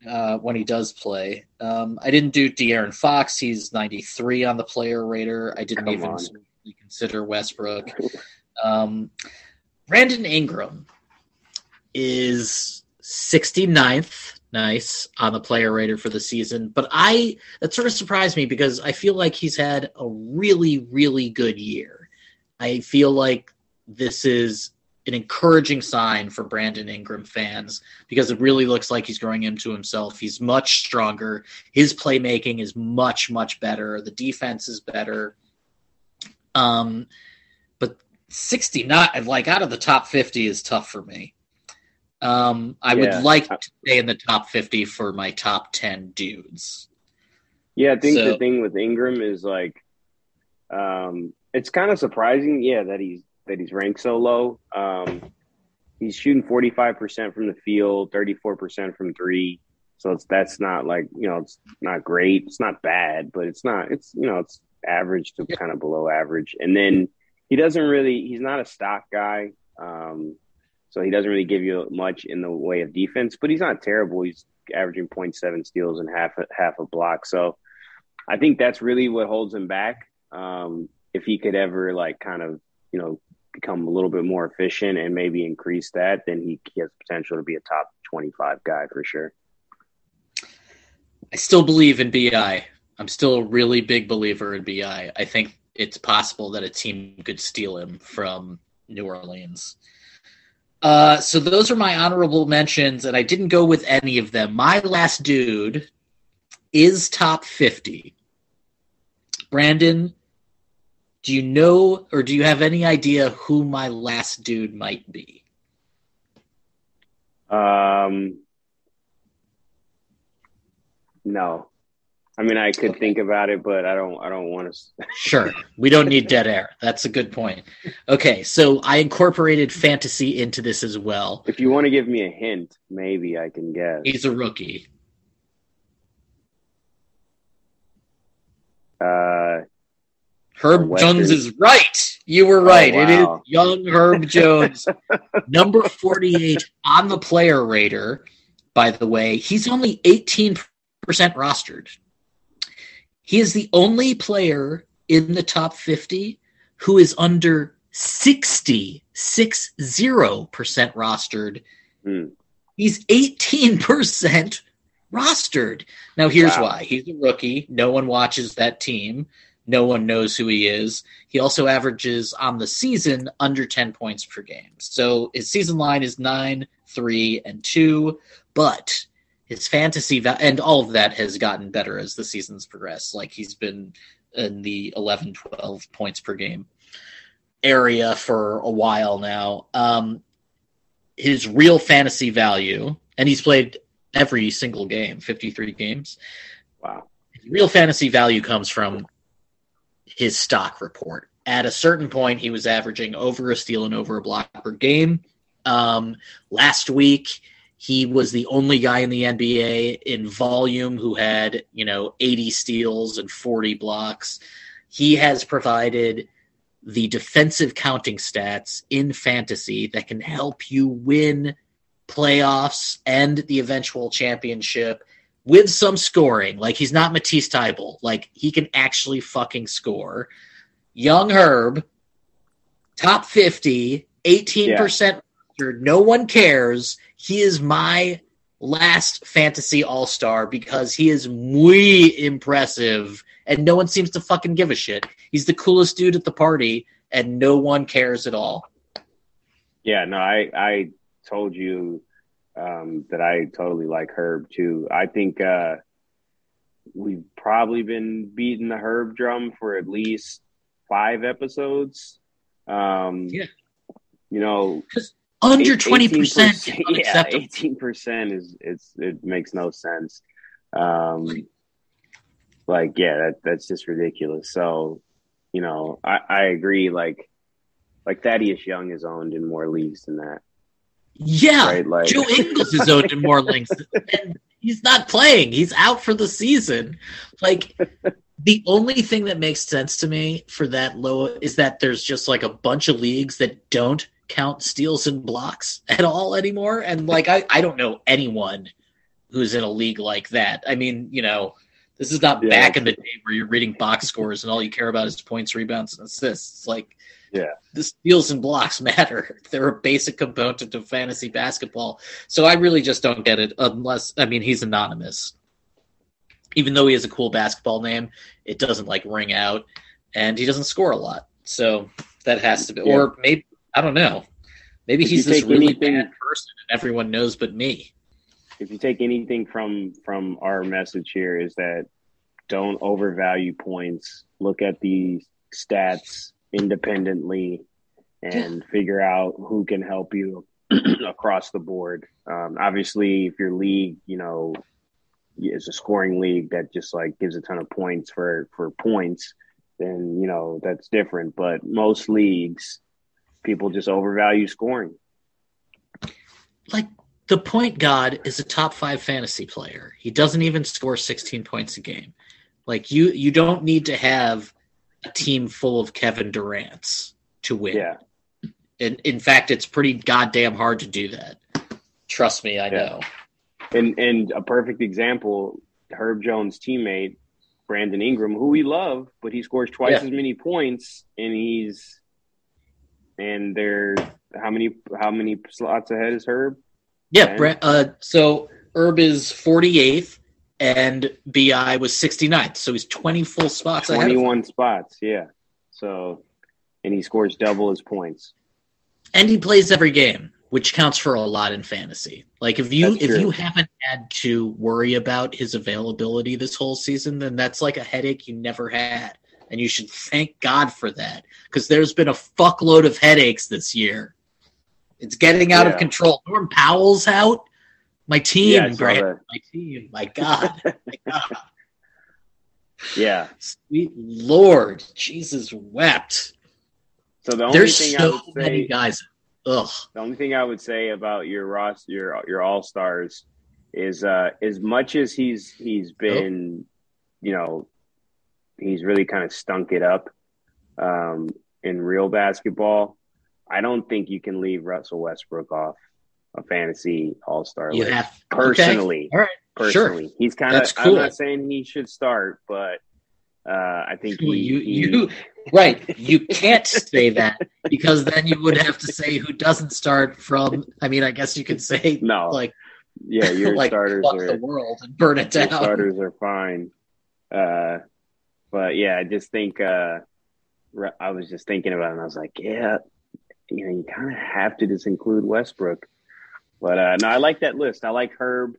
S1: uh, when he does play. Um, I didn't do De'Aaron Fox. He's 93 on the player rater. I didn't
S2: Come
S1: even
S2: on.
S1: consider Westbrook. Um, Brandon Ingram is 69th. Nice on the player rater for the season, but I that sort of surprised me because I feel like he's had a really, really good year. I feel like this is an encouraging sign for Brandon Ingram fans because it really looks like he's growing into himself. He's much stronger. His playmaking is much much better. The defense is better. Um, but 69 like out of the top 50 is tough for me. Um, I
S2: Yeah.
S1: would like to stay in the top 50 for my top 10 dudes.
S2: Yeah, I think
S1: So-
S2: the thing with Ingram is like, um, it's kind of surprising, yeah, that he's that he's ranked so low. Um, he's shooting forty five percent from the field, thirty four percent from three. So it's that's not like you know it's not great. It's not bad, but it's not it's you know it's average to kind of below average. And then he doesn't really he's not a stock guy. Um, so he doesn't really give you much in the way of defense, but he's not terrible. He's averaging 0.7 steals and half a, half a block. So I think that's really what holds him back. Um, if he could ever like kind of you know become a little bit more efficient and maybe increase that, then he, has potential to be a top 25 guy for sure.
S1: I still believe in BI. I'm still a really big believer in BI. I think it's possible that a team could steal him from New Orleans. Uh, so those are my honorable mentions, and I didn't go with any of them. My last dude is top 50. Brandon, do you know or do you have any idea who my last dude might be?
S2: Um, no, I mean I could
S1: Okay.
S2: think about it, but I don't. I don't want to.
S1: Sure. We don't need dead air. That's a good point. Okay, so I incorporated fantasy into this as well.
S2: If you want to give me a hint, maybe I can guess.
S1: He's a rookie.
S2: Uh,
S1: Herb
S2: Western-
S1: Jones is right. You were
S2: Oh,
S1: right. It is young Herb Jones, number 48 on the player rater, by the way. He's only 18% rostered. He is the only player in the top 50 who is under 60, 60% rostered.
S2: Hmm.
S1: He's 18% rostered. Now, here's
S2: Wow.
S1: why. He's a rookie. No one watches that team. No one knows who he is. He also averages on the season under 10 points per game. So his season line is 9, 3, and 2, but his fantasy va- and all of that has gotten better as the seasons progress. Like he's been in the 11, 12 points per game area for a while now. Um, his real fantasy value, and he's played every single game, 53 games.
S2: wow.
S1: His real fantasy value comes from his stock report. At a certain point, he was averaging over a steal and over a block per game. Um, last week, he was the only guy in the NBA in volume who had, you know, 80 steals and 40 blocks. He has provided the defensive counting stats in fantasy that can help you win playoffs and the eventual championship with some scoring. Like he's not Matisse Thybulle. Like he can actually fucking score. Young Herb, top 50, 18%. No one cares. He is my last fantasy all star because he is muy impressive and no one seems to fucking give a shit. He's the coolest dude at the party and no one cares at all.
S2: Yeah, no, I I told you um, that I totally like Herb too. I think uh, we've probably been beating the Herb drum for at least five episodes. Um,
S1: yeah,
S2: you know,
S1: under twenty percent.
S2: Yeah, eighteen percent is it's it makes no sense. Um, like yeah, that that's just ridiculous. So, you know, I, I agree. Like, like Thaddeus Young is owned in more leagues than that.
S1: Yeah, right? like... Joe Ingles is owned in more links, and he's not playing. He's out for the season. Like the only thing that makes sense to me for that low is that there's just like a bunch of leagues that don't count steals and blocks at all anymore. And like I, I don't know anyone who's in a league like that. I mean, you know, this is not yeah. back in the day where you're reading box scores and all you care about is points, rebounds, and assists. Like
S2: yeah.
S1: The steals and blocks matter. They're a basic component of fantasy basketball. So I really just don't get it unless I mean he's anonymous. Even though he has a cool basketball name, it doesn't like ring out and he doesn't score a lot. So that has to be yeah. or maybe I don't know. Maybe if he's this really anything, bad person and everyone knows but me.
S2: If you take anything from from our message here is that don't overvalue points. Look at the stats independently and figure out who can help you across the board. Um, obviously, if your league, you know, is a scoring league that just like gives a ton of points for for points, then you know that's different. But most leagues, people just overvalue scoring.
S1: Like the point god is a top five fantasy player. He doesn't even score 16 points a game. Like you, you don't need to have a team full of Kevin Durant's to win.
S2: Yeah.
S1: In, in fact, it's pretty goddamn hard to do that. Trust me, I yeah. know.
S2: And and a perfect example, Herb Jones' teammate Brandon Ingram, who we love, but he scores twice yeah. as many points, and he's and they're how many how many slots ahead is Herb?
S1: Yeah, uh, so Herb is forty eighth, and Bi was 69th. So he's 20 full spots
S2: 21 spots, yeah. So, and he scores double his points.
S1: And he plays every game, which counts for a lot in fantasy. Like if you if you haven't had to worry about his availability this whole season, then that's like a headache you never had. And you should thank God for that because there's been a fuckload of headaches this year. It's getting out yeah. of control. Norm Powell's out. My team, yeah, Grant. My team. My God. my God.
S2: Yeah.
S1: Sweet Lord. Jesus wept.
S2: So the only There's thing so I would say,
S1: many guys. Ugh.
S2: The only thing I would say about your Ross, your your All Stars, is uh, as much as he's he's been, oh. you know, he's really kind of stunk it up um, in real basketball. I don't think you can leave Russell Westbrook off a fantasy all star list. Have, personally,
S1: okay. all right,
S2: personally,
S1: sure.
S2: he's kind of. Cool. I'm not saying he should start, but uh, I think he,
S1: you
S2: he,
S1: you right. You can't say that because then you would have to say who doesn't start from. I mean, I guess you could say
S2: no,
S1: like
S2: yeah, your like, starters are
S1: the world and burn it down.
S2: starters are fine, uh, but yeah, I just think uh, I was just thinking about it, and I was like, yeah, you know, you kind of have to just include Westbrook. But uh, no, I like that list. I like Herb.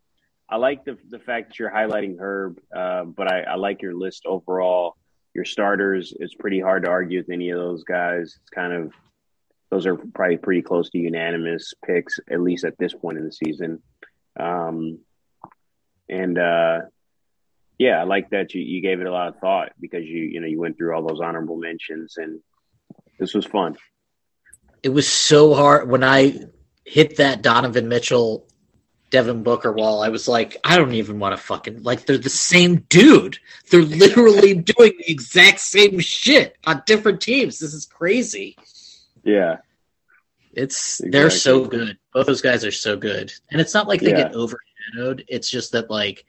S2: I like the the fact that you're highlighting Herb. Uh, but I, I like your list overall. Your starters. It's pretty hard to argue with any of those guys. It's kind of those are probably pretty close to unanimous picks, at least at this point in the season. Um, and uh, yeah, I like that you, you gave it a lot of thought because you you know you went through all those honorable mentions and this was fun.
S1: It was so hard when I hit that Donovan Mitchell Devin Booker wall, I was like, I don't even want to fucking like they're the same dude. They're literally doing the exact same shit on different teams. This is crazy.
S2: Yeah.
S1: It's exactly. they're so good. Both those guys are so good. And it's not like they yeah. get overshadowed. It's just that like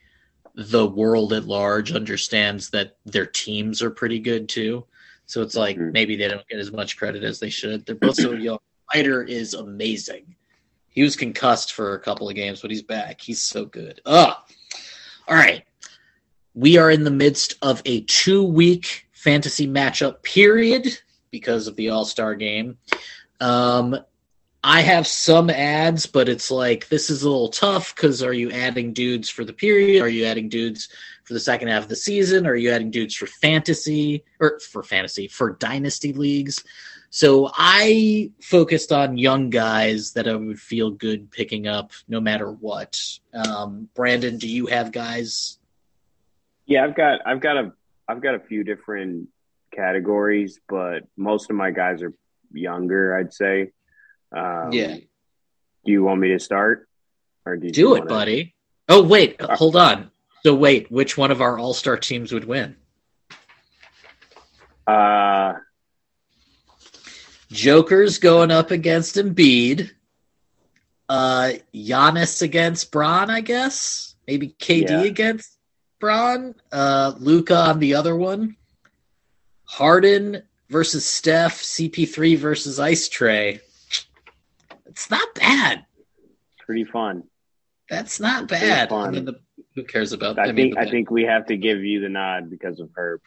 S1: the world at large understands that their teams are pretty good too. So it's like mm-hmm. maybe they don't get as much credit as they should. They're both so young. Fighter is amazing. He was concussed for a couple of games, but he's back. He's so good. Ugh. All right. We are in the midst of a two week fantasy matchup period because of the All Star game. Um, I have some ads, but it's like this is a little tough because are you adding dudes for the period? Are you adding dudes for the second half of the season? Are you adding dudes for fantasy or for fantasy for dynasty leagues? So I focused on young guys that I would feel good picking up no matter what. Um, Brandon, do you have guys?
S2: Yeah, I've got I've got a I've got a few different categories, but most of my guys are younger. I'd say.
S1: Um, yeah.
S2: Do you want me to start,
S1: or do, do it, to... buddy? Oh wait, uh, hold on. So wait, which one of our All Star teams would win?
S2: Uh,
S1: Joker's going up against Embiid. Uh, Giannis against Bron, I guess. Maybe KD yeah. against Bron. Uh, Luka on the other one. Harden versus Steph. CP3 versus Ice Trae. It's not bad.
S2: Pretty fun.
S1: That's not bad. I mean, the, who cares about?
S2: I, I think mean, I think we have to give you the nod because of Herb.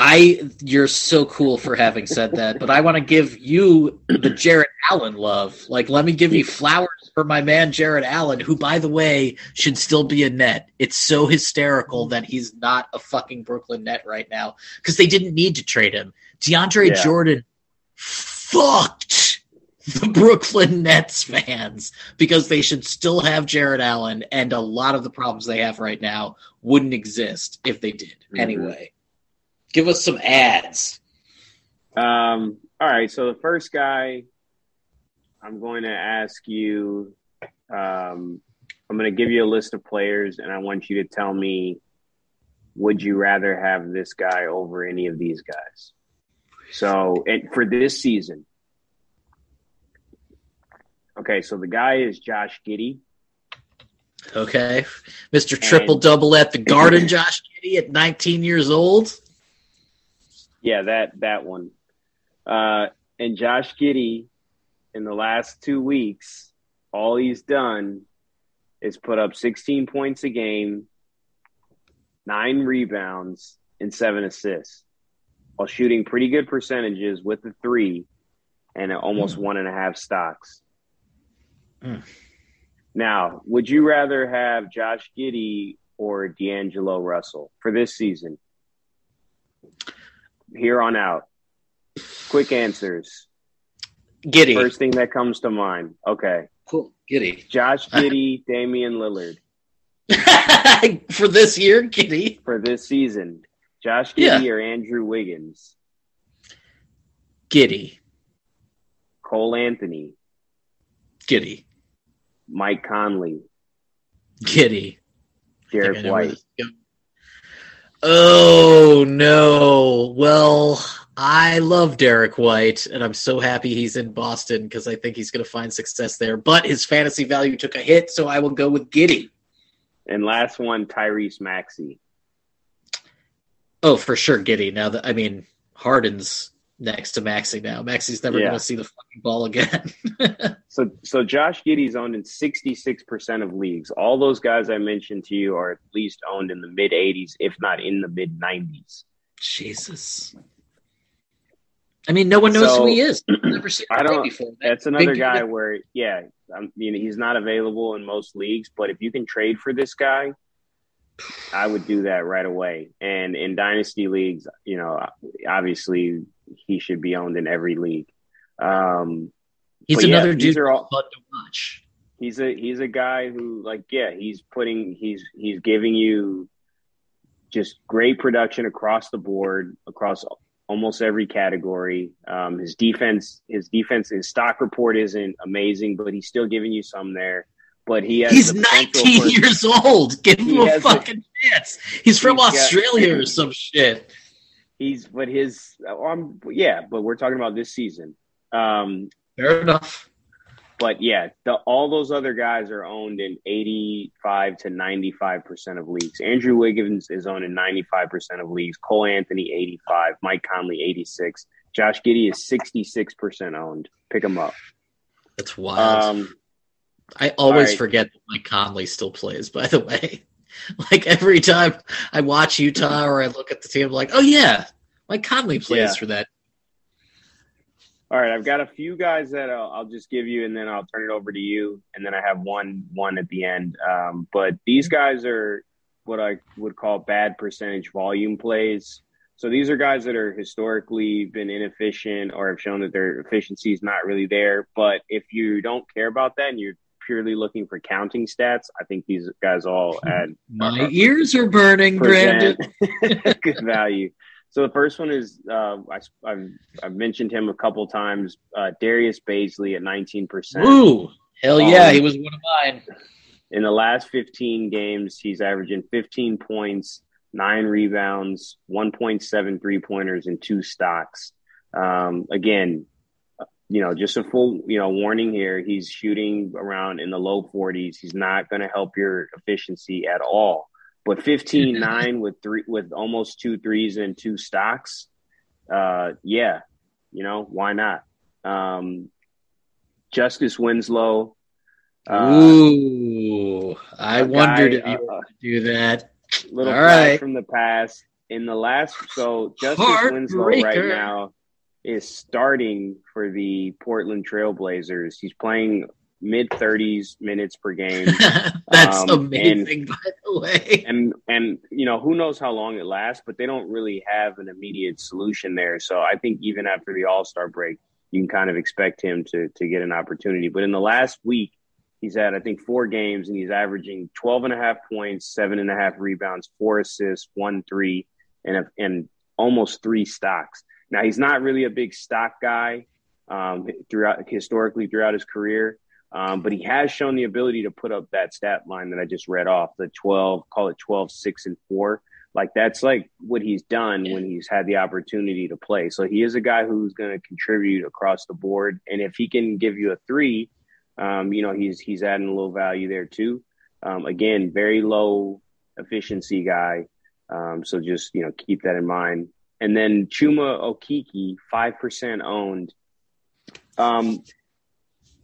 S1: I you're so cool for having said that, but I want to give you the Jarrett Allen love. Like, let me give you flowers for my man Jarrett Allen, who, by the way, should still be a net. It's so hysterical that he's not a fucking Brooklyn net right now because they didn't need to trade him. DeAndre yeah. Jordan fucked the Brooklyn Nets fans because they should still have Jarrett Allen, and a lot of the problems they have right now wouldn't exist if they did. Mm-hmm. Anyway. Give us some ads.
S2: Um, all right. So the first guy, I'm going to ask you. Um, I'm going to give you a list of players, and I want you to tell me: Would you rather have this guy over any of these guys? So, and for this season, okay. So the guy is Josh Giddey.
S1: Okay, Mr. Triple Double at the Garden, Josh Giddey at 19 years old.
S2: Yeah, that that one. Uh, and Josh Giddey, in the last two weeks, all he's done is put up 16 points a game, nine rebounds, and seven assists, while shooting pretty good percentages with the three and almost mm. one and a half stocks. Mm. Now, would you rather have Josh Giddey or D'Angelo Russell for this season? Here on out. Quick answers.
S1: Giddey.
S2: First thing that comes to mind. Okay.
S1: Cool. Giddey.
S2: Josh Giddey, Damian Lillard.
S1: For this year, Giddey.
S2: For this season. Josh Giddey yeah. or Andrew Wiggins?
S1: Giddey.
S2: Cole Anthony.
S1: Giddey.
S2: Mike Conley.
S1: Giddey.
S2: Derrick White.
S1: Oh no. Well, I love Derrick White, and I'm so happy he's in Boston because I think he's going to find success there. But his fantasy value took a hit, so I will go with Giddey.
S2: And last one, Tyrese Maxey.
S1: Oh, for sure, Giddey. Now that I mean, Harden's next to Maxey now. Maxey's never yeah. going to see the fucking ball again.
S2: so, so Josh Giddey's owned in 66% of leagues. All those guys I mentioned to you are at least owned in the mid 80s, if not in the mid 90s.
S1: Jesus. I mean, no one knows so, who he is. Never seen
S2: I don't. Before. That that's another guy where, yeah, you know, he's not available in most leagues. But if you can trade for this guy, I would do that right away. And in dynasty leagues, you know, obviously he should be owned in every league. Um,
S1: he's another yeah, dude all, fun to watch.
S2: He's a he's a guy who like yeah he's putting he's he's giving you just great production across the board across almost every category. Um, his defense his defense his stock report isn't amazing, but he's still giving you some there. But he has
S1: he's 19 for, years old. Give him a fucking a, chance. He's from he's Australia got, or some shit
S2: he's but his um yeah, but we're talking about this season. Um,
S1: Fair enough.
S2: but yeah, the, all those other guys are owned in 85 to 95% of leagues. Andrew Wiggins is owned in 95% of leagues. Cole Anthony, 85. Mike Conley, 86. Josh Giddey is 66% owned. Pick him up.
S1: That's wild. Um, I always right. forget that Mike Conley still plays, by the way. like every time I watch Utah or I look at the team, I'm like, oh, yeah, Mike Conley plays yeah. for that
S2: all right, I've got a few guys that I'll, I'll, just give you, and then I'll turn it over to you, and then I have one one at the end. Um, but these guys are what I would call bad percentage volume plays. So these are guys that are historically been inefficient or have shown that their efficiency is not really there. But if you don't care about that and you're purely looking for counting stats, I think these guys all add.
S1: My uh, ears are burning, Brandon.
S2: good value. So the first one is uh, I, have I've mentioned him a couple times. Uh, Darius Bazley at nineteen percent.
S1: Ooh, hell yeah, um, he was one of mine.
S2: In the last fifteen games, he's averaging fifteen points, nine rebounds, one point seven three pointers, and two stocks. Um, again, you know, just a full you know warning here. He's shooting around in the low forties. He's not going to help your efficiency at all. But 15 9 with three with almost two threes and two stocks, uh, yeah, you know, why not? Um, Justice Winslow.
S1: Uh, Ooh, I wondered guy, if you uh, do that.
S2: Little All right. from the past. In the last, so Justice Winslow right now is starting for the Portland Trailblazers. He's playing mid 30s minutes per game.
S1: That's um, amazing, and, by the way.
S2: And and you know who knows how long it lasts, but they don't really have an immediate solution there. So I think even after the All Star break, you can kind of expect him to to get an opportunity. But in the last week, he's had I think four games, and he's averaging 12 and a half points, seven and a half rebounds, four assists, one three, and and almost three stocks. Now he's not really a big stock guy um, throughout historically throughout his career. Um, but he has shown the ability to put up that stat line that I just read off the 12, call it 12, 6, and 4. Like that's like what he's done when he's had the opportunity to play. So he is a guy who's going to contribute across the board. And if he can give you a three, um, you know, he's he's adding a little value there too. Um, again, very low efficiency guy. Um, so just, you know, keep that in mind. And then Chuma Okeke, 5% owned. Um,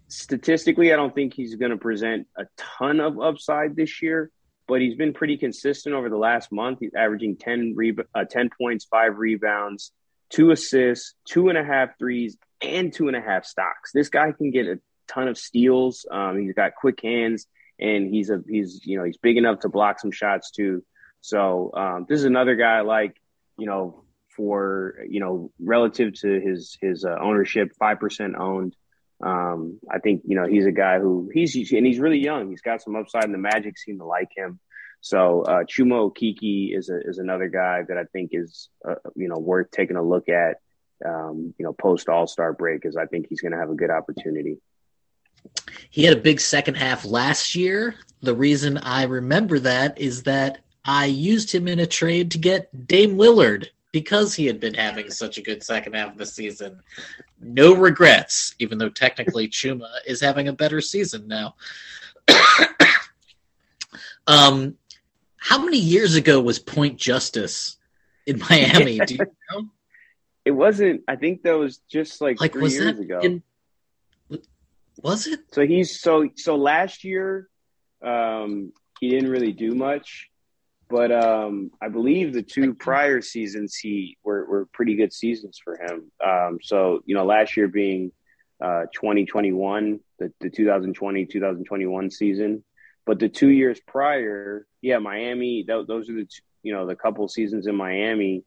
S2: statistically, I don't think he's going to present a ton of upside this year, but he's been pretty consistent over the last month. He's averaging 10, re- uh, 10 points, five rebounds, two assists, two and a half threes, and two and a half stocks. This guy can get a ton of steals. Um, he's got quick hands, and he's a he's you know he's big enough to block some shots too. So um, this is another guy like you know for you know relative to his his uh, ownership, five percent owned. Um, I think you know he's a guy who he's and he's really young. He's got some upside, and the Magic seem to like him. So uh, Chuma Okeke is a, is another guy that I think is uh, you know worth taking a look at. Um, you know, post All Star break, as I think he's going to have a good opportunity.
S1: He had a big second half last year. The reason I remember that is that I used him in a trade to get Dame Lillard because he had been having such a good second half of the season. No regrets, even though technically Chuma is having a better season now. um, how many years ago was Point Justice in Miami? Do you know?
S2: It wasn't. I think that was just like, like three years ago. In,
S1: was it?
S2: So he's so so last year, um, he didn't really do much. But um, I believe the two prior seasons he were, were pretty good seasons for him. Um, so you know, last year being uh, 2021, the, the 2020 2021 season, but the two years prior, yeah, Miami. Th- those are the two, you know the couple seasons in Miami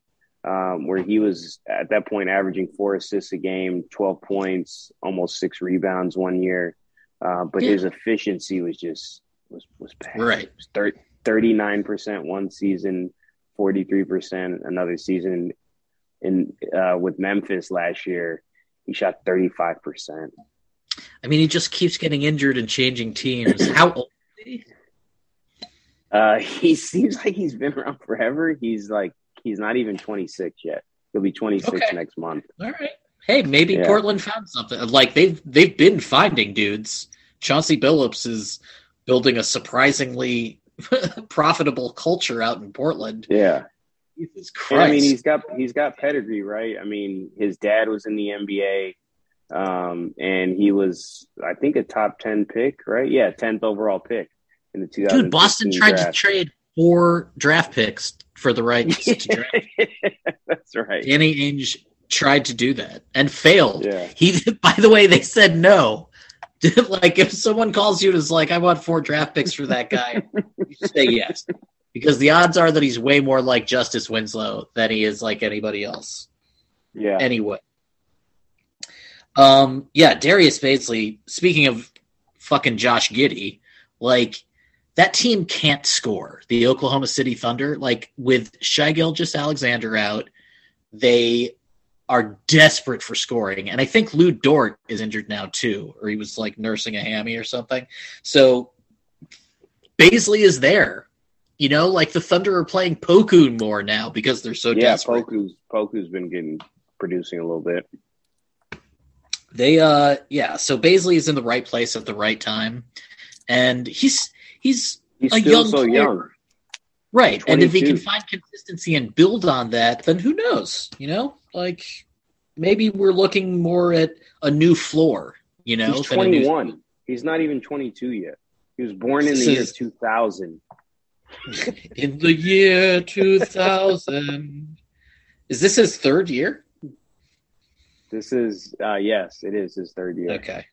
S2: um, where he was at that point averaging four assists a game, 12 points, almost six rebounds one year. Uh, but yeah. his efficiency was just was was bad.
S1: Right,
S2: was 30, 39% one season, 43% another season. In uh, with Memphis last year, he shot 35%.
S1: I mean, he just keeps getting injured and changing teams. How old is he?
S2: Uh, he seems like he's been around forever. He's like he's not even 26 yet. He'll be 26 okay. next month.
S1: All right. hey, maybe
S2: Yeah.
S1: Portland found something. Like they've they've been finding dudes. Chauncey Billups is building a surprisingly profitable culture out in Portland.
S2: Yeah.
S1: Jesus
S2: And,
S1: Christ!
S2: I mean, he's got he's got pedigree, right? I mean, his dad was in the NBA, um, and he was, I think, a top ten pick, right? Yeah, tenth overall pick in the two thousand.
S1: Dude, Boston tried to trade four draft picks for the rights to draft.
S2: That's right.
S1: Danny Ainge tried to do that and failed.
S2: Yeah.
S1: He, by the way, they said no. like if someone calls you and is like, "I want four draft picks for that guy," you say yes, because the odds are that he's way more like Justice Winslow than he is like anybody else.
S2: Yeah.
S1: Anyway, um, yeah, Darius Bazley. Speaking of fucking Josh Giddey, like that team can't score. The Oklahoma City Thunder, like with Shai Gilgeous-Alexander out, they are desperate for scoring. And I think Lu Dort is injured now too, or he was like nursing a hammy or something. So Bazley is there. You know, like the Thunder are playing Poku more now because they're so
S2: yeah,
S1: desperate.
S2: Poku's Poku's been getting producing a little bit.
S1: They uh yeah, so Bazley is in the right place at the right time. And he's he's
S2: He's
S1: a
S2: still
S1: young
S2: so
S1: player.
S2: young.
S1: Right. And if he can find consistency and build on that, then who knows? You know? Like maybe we're looking more at a new floor, you know?
S2: He's
S1: than a new-
S2: 21. He's not even 22 yet. He was born in the year 2000.
S1: in the year 2000. Is this his third year?
S2: This is uh yes, it is his third year.
S1: Okay.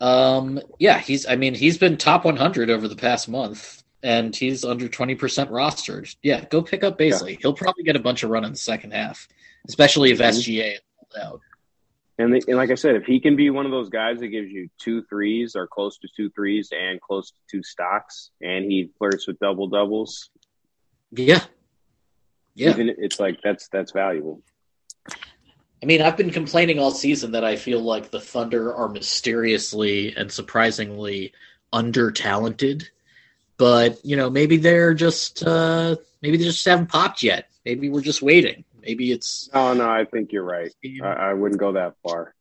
S1: Um yeah, he's I mean, he's been top 100 over the past month and he's under 20% rostered. Yeah, go pick up Bazley. He'll probably get a bunch of run in the second half, especially if. SGA is pulled out.
S2: And, the, and like I said, if he can be one of those guys that gives you two threes or close to two threes and close to two stocks, and he flirts with double doubles,
S1: Yeah. Yeah.
S2: even it's like that's that's valuable.
S1: I mean, I've been complaining all season that I feel like the Thunder are mysteriously and surprisingly under talented. But, you know, maybe they're just uh maybe they just haven't popped yet. Maybe we're just waiting. Maybe it's
S2: No, no, I think you're right. I, I wouldn't go that far.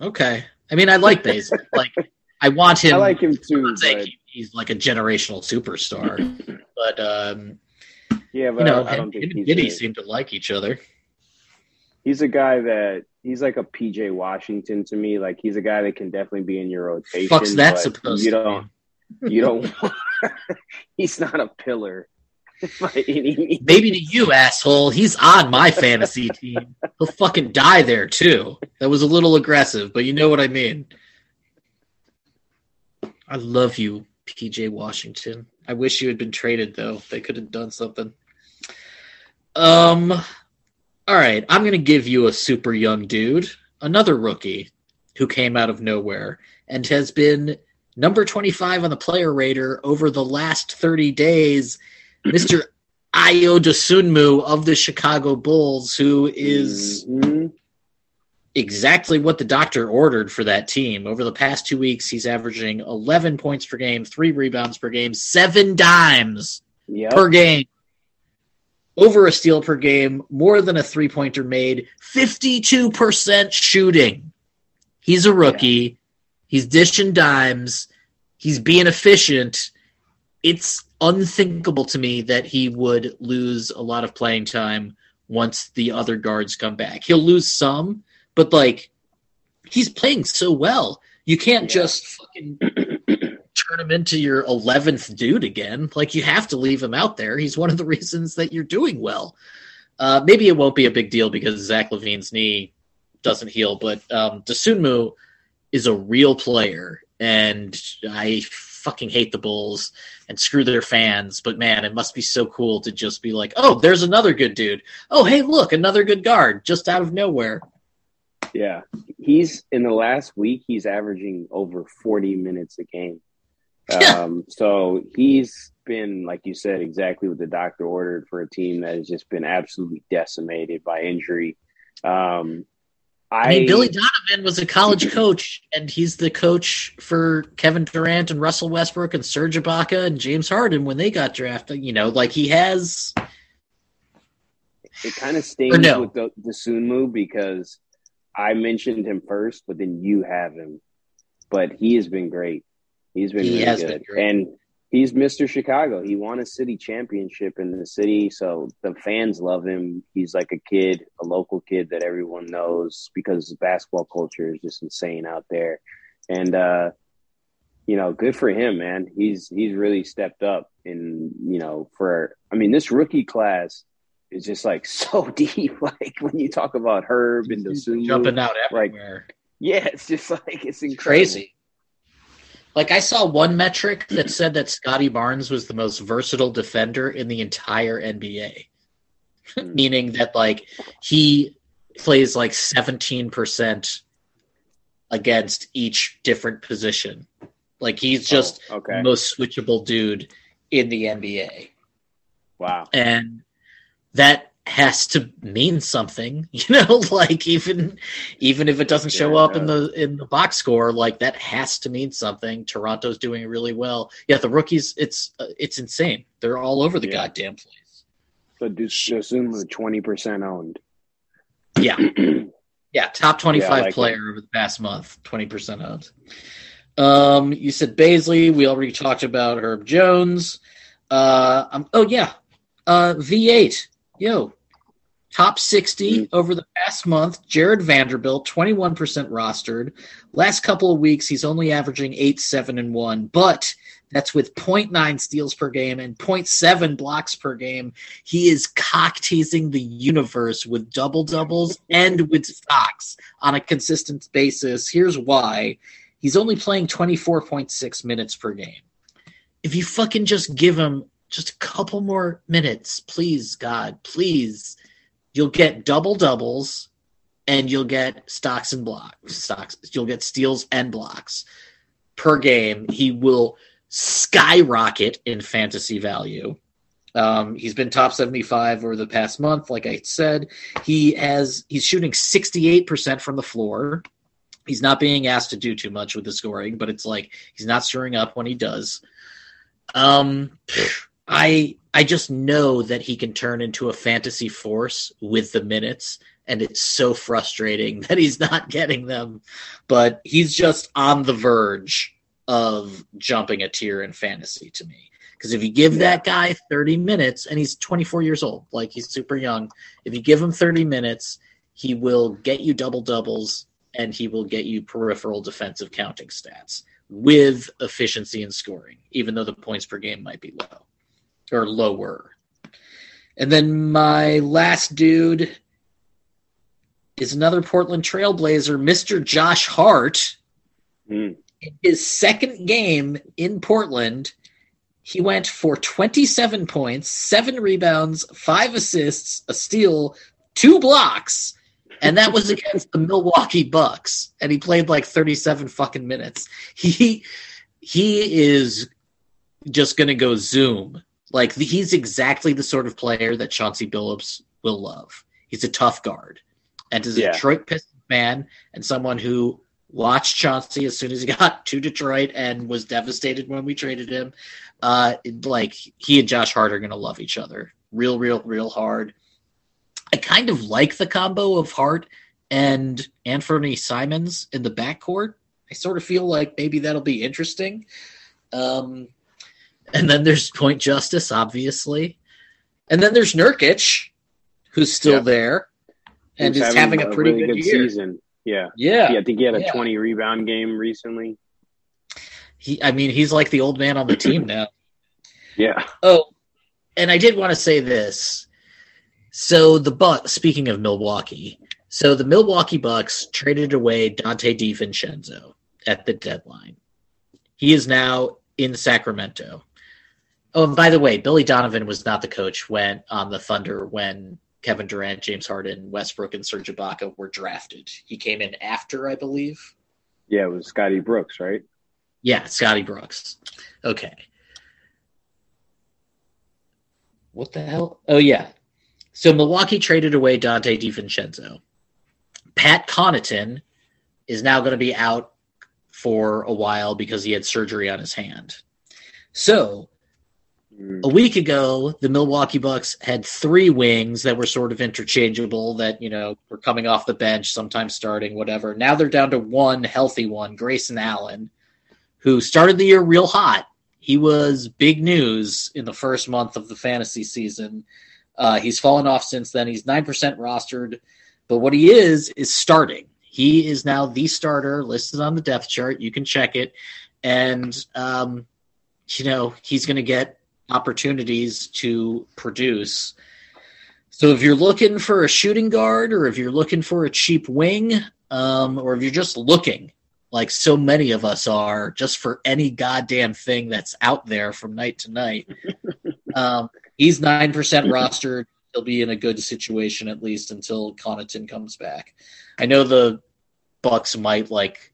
S1: okay. I mean, I like Bazley. like I want him
S2: I like him too,
S1: I'm not saying
S2: but
S1: he's like a generational superstar. but um
S2: yeah, but
S1: you know,
S2: I, I don't think
S1: him and
S2: he's Giddey
S1: seem to like each other.
S2: he's a guy that he's like a PJ Washington to me. Like he's a guy that can definitely be in your rotation.
S1: Fuck's that supposed
S2: you
S1: to
S2: don't, You don't. he's not a pillar.
S1: Maybe to you, asshole. He's on my fantasy team. He'll fucking die there too. That was a little aggressive, but you know what I mean. I love you, PJ Washington. I wish you had been traded though. They could have done something. Um all right, I'm going to give you a super young dude, another rookie who came out of nowhere and has been number 25 on the player rater over the last 30 days. Mr. Ayo Dosunmu of the Chicago Bulls, who is
S2: Mhm.
S1: exactly what the doctor ordered for that team. Over the past two weeks, he's averaging 11 points per game, three rebounds per game, seven dimes
S2: Yep.
S1: per game, over a steal per game, more than a three pointer made, 52% shooting. He's a rookie. He's dishing dimes. He's being efficient. It's unthinkable to me that he would lose a lot of playing time once the other guards come back. He'll lose some, but like he's playing so well. You can't
S2: Yeah.
S1: just fucking turn him into your 11th dude again. Like you have to leave him out there. He's one of the reasons that you're doing well. Uh, maybe it won't be a big deal because Zach LaVine's knee doesn't heal, but um, Dosunmu is a real player, and I fucking hate the Bulls and screw their fans. But man, it must be so cool to just be like, oh, there's another good dude. Oh, hey, look, another good guard just out of nowhere.
S2: Yeah. He's in the last week, he's averaging over 40 minutes a game.
S1: Yeah.
S2: Um, so he's been, like you said, exactly what the doctor ordered for a team that has just been absolutely decimated by injury. Um, I,
S1: I mean, Billy Donovan was a college coach, and he's the coach for Kevin Durant and Russell Westbrook and Serge Ibaka and James Harden when they got drafted. You know, like he has
S2: it kind of stings
S1: no.
S2: with the, the Soon move because I mentioned him first, but then you have him. But he has been great. He's been
S1: He
S2: really
S1: has
S2: good.
S1: been great.
S2: And he's Mr. Chicago. He won a city championship in the city, so the fans love him. He's like a kid, a local kid that everyone knows because basketball culture is just insane out there. And uh you know, good for him, man. He's he's really stepped up in, you know, for I mean, this rookie class is just like so deep. Like when you talk about Herb and the
S1: jumping out
S2: like,
S1: everywhere.
S2: yeah, it's just like it's incredible.
S1: crazy. Like I saw one metric that said that Scottie Barnes was the most versatile defender in the entire NBA.
S2: Hmm.
S1: Meaning that like he plays like 17% against each different position. Like he's just
S2: Oh, okay.
S1: the most switchable dude in the NBA.
S2: wow.
S1: and that has to mean something you know like even even if it doesn't show
S2: Yeah, it
S1: up in the in the box score like that has to mean something. Toronto's doing really well. Yeah the rookies it's uh, it's insane. They're all over the
S2: Yeah.
S1: goddamn place.
S2: So Dosunmu twenty percent owned.
S1: yeah. Yeah top 25
S2: Yeah, like
S1: player over the past month 20% owned. Um you said Bazley. We already talked about herb jones. Uh um, oh yeah. Uh v8 yo top 60 mm-hmm. over the past month Jarred Vanderbilt 21% rostered. Last couple of weeks he's only averaging 8 7 and 1 but that's with 0.9 steals per game and 0.7 blocks per game. He is cock teasing the universe with double doubles and with stocks on a consistent basis. Here's why. He's only playing 24.6 minutes per game. If you fucking just give him just a couple more minutes, please, God, please, you'll get double doubles and you'll get stocks and blocks. Stocks, you'll get steals and blocks per game. He will skyrocket in fantasy value. Um, he's been top 75 over the past month, like I said. He has he's shooting 68% from the floor. He's not being asked to do too much with the scoring, but it's like he's not stirring up when he does. Um, I I just know that he can turn into a fantasy force with the minutes, and it's so frustrating that he's not getting them. But he's just on the verge of jumping a tier in fantasy to me. Because if you give that guy 30 minutes, and he's 24 years old, like he's super young, if you give him 30 minutes, he will get you double doubles and he will get you peripheral defensive counting stats with efficiency and scoring, even though the points per game might be low or lower. And then my last dude is another Portland Trailblazer, Mr. Josh Hart.
S2: Mm.
S1: In his second game in Portland, he went for 27 points, seven rebounds, five assists, a steal, two blocks, and that was against the Milwaukee Bucks. And he played like 37 fucking minutes. He he is just gonna go zoom. Like he's exactly the sort of player that Chauncey Billups will love. He's a tough guard, and as a
S2: Yeah.
S1: Detroit Pistons fan and someone who watched Chauncey as soon as he got to Detroit and was devastated when we traded him. Uh, like he and Josh Hart are gonna love each other, real, real, real hard. I kind of like the combo of Hart and Anthony Simons in the backcourt. I sort of feel like maybe that'll be interesting. Um, and then there's Point Justice, obviously, and then there's Nurkic, who's still
S2: Yeah.
S1: there and
S2: Who's
S1: is having, a pretty
S2: really
S1: good, year.
S2: season. Yeah.
S1: Yeah,
S2: yeah, I think he had a
S1: Yeah.
S2: twenty rebound game recently.
S1: he. I mean, he's like the old man on the team now.
S2: Yeah,
S1: Oh, and I did want to say this. So the Bucks, speaking of Milwaukee, so the Milwaukee Bucks traded away Donte DiVincenzo at the deadline. He is now in Sacramento. Oh, and by the way, Billy Donovan was not the coach when on the Thunder when Kevin Durant, James Harden, Westbrook, and Serge Ibaka were drafted. He came in after, I believe.
S2: yeah, it was Scotty Brooks, right?
S1: Yeah, Scotty Brooks. Okay. What the hell? Oh yeah. So Milwaukee traded away Donte DiVincenzo. Pat Connaughton is now going to be out for a while because he had surgery on his hand. So a week ago, the Milwaukee Bucks had three wings that were sort of interchangeable that, you know, were coming off the bench, sometimes starting, whatever. Now they're down to one healthy one, Grayson Allen, who started the year real hot. He was big news in the first month of the fantasy season. Uh, he's fallen off since then. He's 9% rostered, but what he is, is starting. He is now the starter listed on the depth chart. You can check it. And, um, you know, he's going to get opportunities to produce. So if you're looking for a shooting guard, or if you're looking for a cheap wing, um, or if you're just looking, like so many of us are, just for any goddamn thing that's out there from night to night, um, he's nine percent rostered. He'll be in a good situation at least until Connaughton comes back. I know the Bucks might like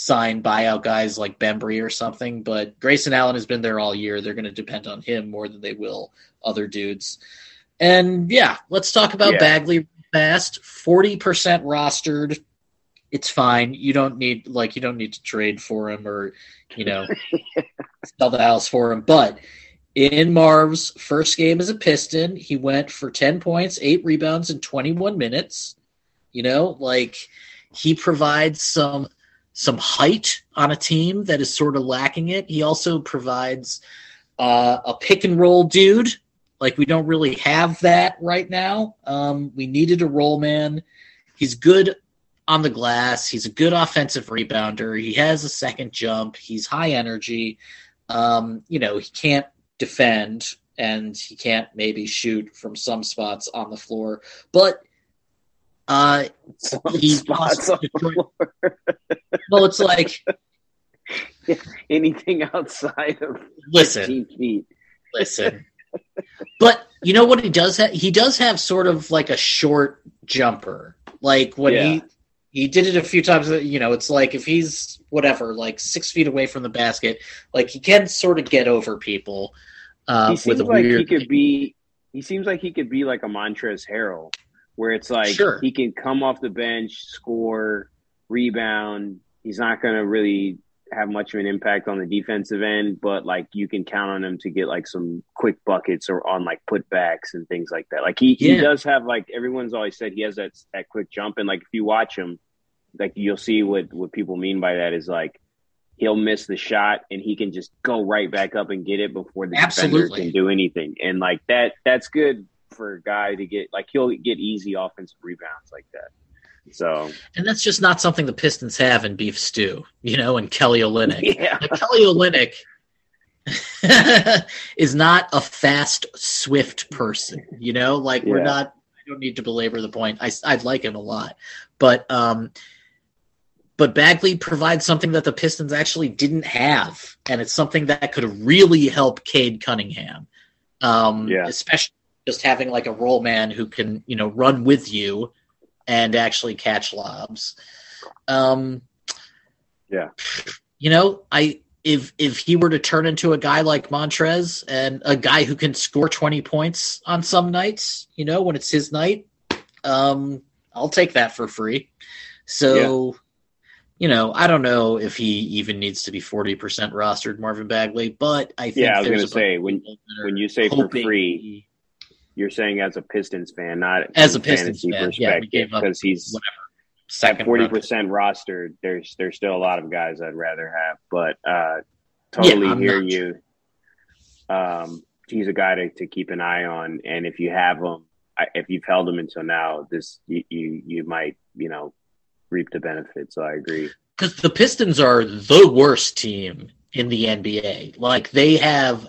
S1: sign buyout guys like Bembry or something, but Grayson Allen has been there all year. They're going to depend on him more than they will other dudes. And yeah, let's talk about yeah. Bagley fast. 40% rostered. It's fine. You don't need like you don't need to trade for him or, you know, sell the house for him, but in Marv's first game as a Piston, he went for 10 points, 8 rebounds in 21 minutes. You know, like he provides some some height on a team that is sort of lacking it. He also provides uh, a pick and roll dude. Like we don't really have that right now. Um, we needed a roll man. He's good on the glass. He's a good offensive rebounder. He has a second jump. He's high energy. Um, you know, he can't defend and he can't maybe shoot from some spots on the floor, but uh, he spots on the floor. well, it's like
S2: anything outside of
S1: listen, feet. listen. But you know what he does have? He does have sort of like a short jumper. Like when yeah. he he did it a few times. You know, it's like if he's whatever, like six feet away from the basket, like he can sort of get over people.
S2: Uh, he seems like weird... he could be. He seems like he could be like a Montrezl Harrell where it's like sure. he can come off the bench, score, rebound. He's not going to really have much of an impact on the defensive end, but like you can count on him to get like some quick buckets or on like putbacks and things like that. Like he, yeah. he does have like everyone's always said he has that that quick jump and like if you watch him, like you'll see what what people mean by that is like he'll miss the shot and he can just go right back up and get it before the Absolutely. defender can do anything. And like that that's good for a guy to get like he'll get easy offensive rebounds like that. So,
S1: and that's just not something the Pistons have in beef stew, you know, and Kelly Olynyk. Yeah. Kelly Olynyk is not a fast, swift person, you know. Like we're not. I don't need to belabor the point. I I'd like him a lot, but um, but Bagley provides something that the Pistons actually didn't have, and it's something that could really help Cade Cunningham. Um, yeah. especially just having like a roll man who can you know run with you and actually catch lobs. Um,
S2: yeah,
S1: you know, I if if he were to turn into a guy like Montrez and a guy who can score twenty points on some nights, you know, when it's his night, um, I'll take that for free. So. Yeah. You know, I don't know if he even needs to be forty percent rostered, Marvin Bagley, but I think
S2: yeah, I was going to say when when you say for free, you're saying as a Pistons fan, not
S1: as a Pistons fan, yeah,
S2: because he's whatever. forty percent rostered. There's there's still a lot of guys I'd rather have, but uh, totally yeah, hear you. Um, he's a guy to, to keep an eye on, and if you have him, if you've held him until now, this you you, you might you know reap the benefits. So I agree.
S1: Because the Pistons are the worst team in the NBA. Like they have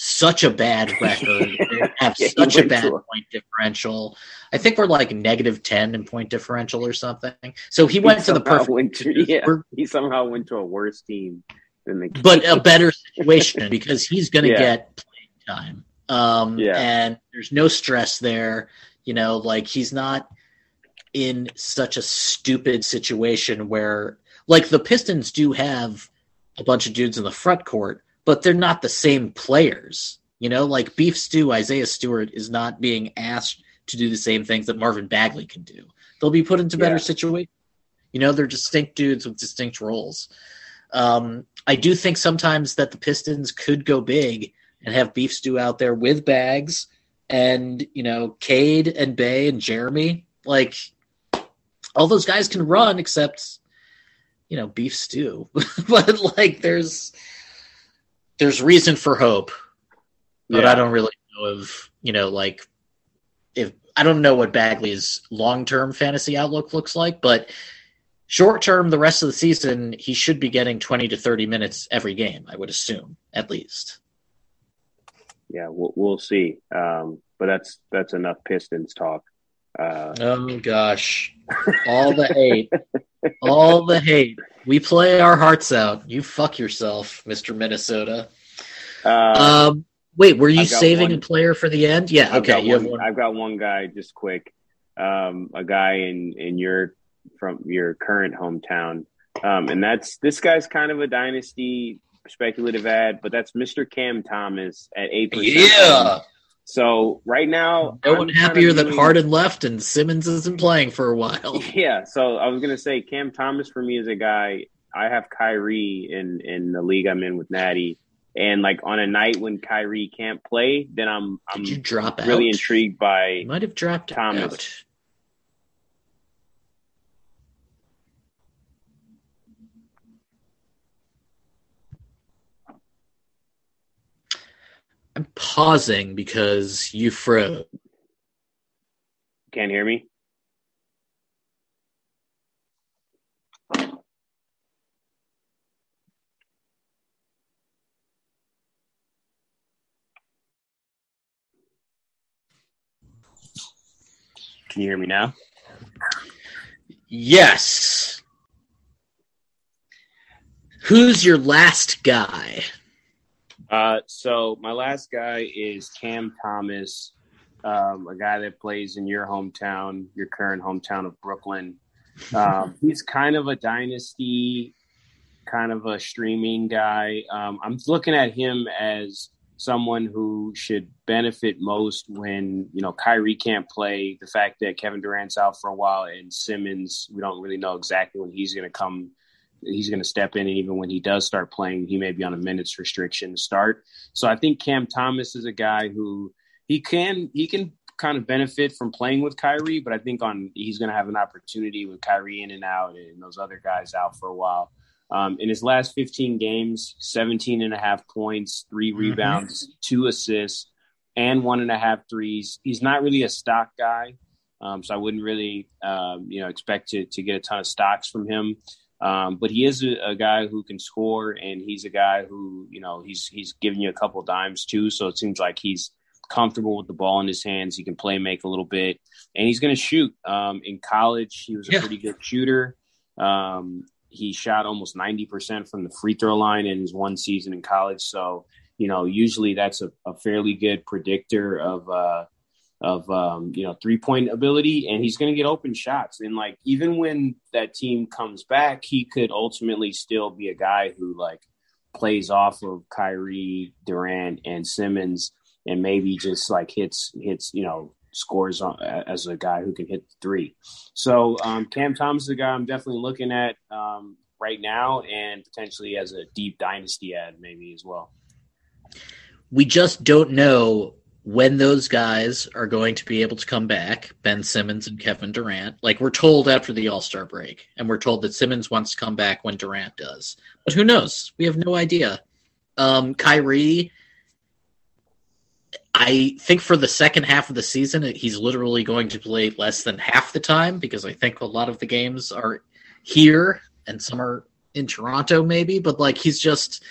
S1: such a bad record. have yeah, such a bad point differential. I think we're like negative ten in point differential or something. So he, he went to the perfect.
S2: Went to, yeah, he somehow went to a worse team than the.
S1: But a better situation because he's going to yeah. get playing time. Um, yeah. and there's no stress there. You know, like he's not in such a stupid situation where, like, the Pistons do have a bunch of dudes in the front court but they're not the same players. You know, like Beef Stew, Isaiah Stewart is not being asked to do the same things that Marvin Bagley can do. They'll be put into better yeah. situations. You know, they're distinct dudes with distinct roles. Um, I do think sometimes that the Pistons could go big and have beef stew out there with bags and you know Cade and Bey and Jerami. Like all those guys can run except you know beef stew. but like there's there's reason for hope. But yeah. I don't really know of you know like if I don't know what Bagley's long term fantasy outlook looks like, but short term, the rest of the season, he should be getting 20 to 30 minutes every game, I would assume, at least.
S2: Yeah, we'll, we'll see. Um, but that's that's enough Pistons talk.
S1: Uh, oh gosh, all the hate, all the hate. We play our hearts out. You fuck yourself, Mister Minnesota. Uh, um, wait, were you saving one, a player for the end? Yeah,
S2: I've
S1: okay.
S2: you one, have one. I've got one guy, just quick. Um, a guy in in your from your current hometown, um, and that's this guy's kind of a dynasty speculative ad, but that's Mr. Cam Thomas at eight percent.
S1: Yeah.
S2: So right now,
S1: no one happier that Harden left and Simmons isn't playing for a while.
S2: Yeah. So I was gonna say Cam Thomas for me is a guy. I have Kyrie in in the league I'm in with Natty, and like on a night when Kyrie can't play, then I'm I'm
S1: Did you drop
S2: really
S1: out?
S2: intrigued by
S1: you might have dropped Thomas. Out. I'm pausing because you froze.
S2: Can't hear me? Can you hear me now?
S1: Yes. Who's your last guy?
S2: Uh, so my last guy is Cam Thomas, um, a guy that plays in your hometown, your current hometown of Brooklyn. Um, he's kind of a dynasty, kind of a streaming guy. Um, I'm looking at him as someone who should benefit most when you know Kyrie can't play. The fact that Kevin Durant's out for a while and Simmons, we don't really know exactly when he's going to come he's going to step in, and even when he does start playing, he may be on a minutes restriction to start. So I think Cam Thomas is a guy who he can he can kind of benefit from playing with Kyrie, but I think on he's going to have an opportunity with Kyrie in and out and those other guys out for a while. Um, in his last 15 games, 17 and a half points, 3 mm-hmm. rebounds, mm-hmm. two assists, and one and a half threes. He's not really a stock guy. Um, so I wouldn't really, um, you know, expect to, to get a ton of stocks from him. Um, but he is a, a, guy who can score, and he's a guy who you know he's he's giving you a couple dimes too. So it seems like he's comfortable with the ball in his hands. He can play make a little bit, and he's going to shoot. Um, in college, he was a yeah. pretty good shooter. Um, he shot almost ninety percent from the free throw line in his one season in college. So you know, usually that's a, a fairly good predictor of uh, of um, you know three point ability, and he's going to get open shots. And like even when that team comes back, he could ultimately still be a guy who like plays off of Kyrie, Durant, and Simmons, and maybe just like hits hits you know scores on, as a guy who can hit three. So um, Cam Thomas is a guy I'm definitely looking at um, right now, and potentially as a deep dynasty ad maybe as well.
S1: We just don't know when those guys are going to be able to come back, Ben Simmons and Kevin Durant. Like we're told after the All Star break, and we're told that Simmons wants to come back when Durant does. But who knows? We have no idea. Um, Kyrie, I think for the second half of the season, he's literally going to play less than half the time because I think a lot of the games are here and some are in Toronto, maybe. But like he's just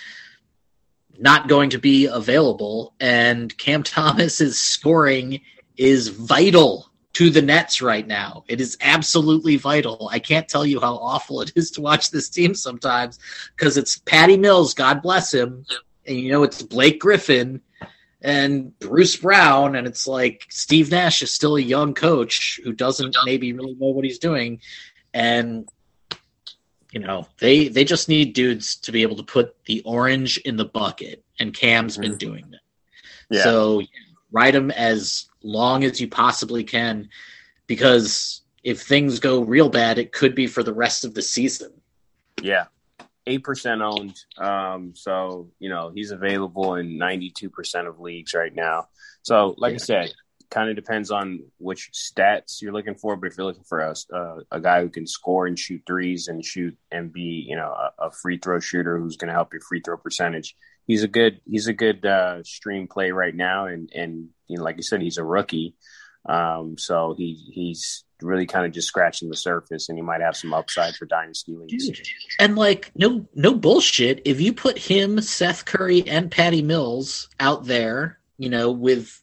S1: not going to be available, and Cam Thomas's scoring is vital to the Nets right now. It is absolutely vital. I can't tell you how awful it is to watch this team sometimes because it's Patty Mills, God bless him, and you know it's Blake Griffin and Bruce Brown, and it's like Steve Nash is still a young coach who doesn't maybe really know what he's doing, and you know they they just need dudes to be able to put the orange in the bucket and cam's mm-hmm. been doing that yeah. so ride them as long as you possibly can because if things go real bad it could be for the rest of the season
S2: yeah eight percent owned. Um, so you know he's available in ninety two percent of leagues right now. So like. I said, kind of depends on which stats you're looking for. But if you're looking for a, uh, a guy who can score and shoot threes and shoot and be, you know, a, a free throw shooter who's going to help your free throw percentage, he's a good he's a good uh, stream play right now. And and you know, like you said, he's a rookie, um, so he he's really kind of just scratching the surface, and he might have some upside for dynasty leagues.
S1: And like no no bullshit, if you put him, Seth Curry, and Patty Mills out there, you know, with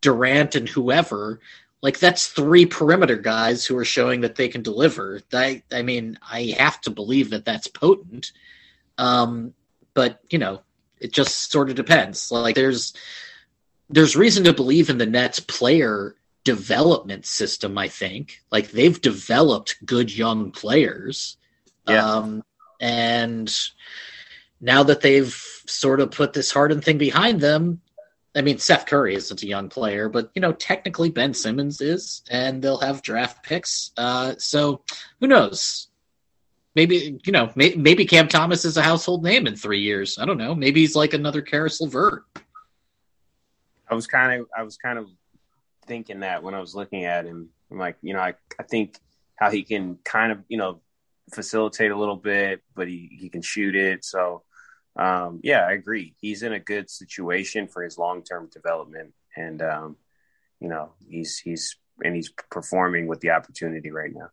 S1: Durant and whoever, like that's three perimeter guys who are showing that they can deliver. I, I mean, I have to believe that that's potent. Um, but you know, it just sort of depends. Like there's there's reason to believe in the Nets player development system. I think like they've developed good young players. Yeah. Um, and now that they've sort of put this Harden thing behind them, I mean, Seth Curry isn't a young player, but you know, technically Ben Simmons is, and they'll have draft picks. Uh, so who knows? Maybe you know, may, maybe Cam Thomas is a household name in three years. I don't know. Maybe he's like another Caris LeVert.
S2: I was kind of, I was kind of thinking that when I was looking at him. I'm like, you know, I, I think how he can kind of, you know, facilitate a little bit, but he, he can shoot it. So um, yeah, I agree. He's in a good situation for his long term development, and um, you know he's he's and he's performing with the opportunity right now.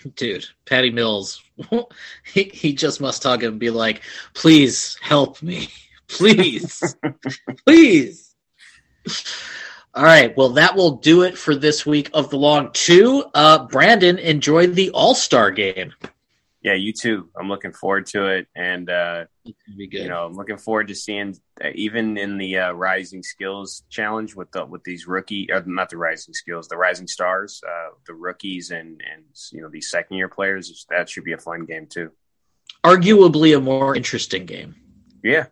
S1: Dude, Patty Mills, he he just must hug him and be like, "Please help me, please, please." All right, well, that will do it for this week of the long two. Uh, Brandon, enjoy the All Star game
S2: yeah, you too. I'm looking forward to it, and uh, you know, I'm looking forward to seeing uh, even in the uh, Rising Skills Challenge with the with these rookie, uh, not the Rising Skills, the Rising Stars, uh, the rookies, and and you know these second year players. That should be a fun game too.
S1: Arguably a more interesting game.
S2: Yeah,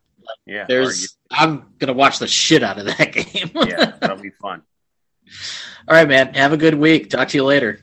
S2: yeah.
S1: There's, I'm gonna watch the shit out of that game.
S2: yeah, that'll be fun.
S1: All right, man. Have a good week. Talk to you later.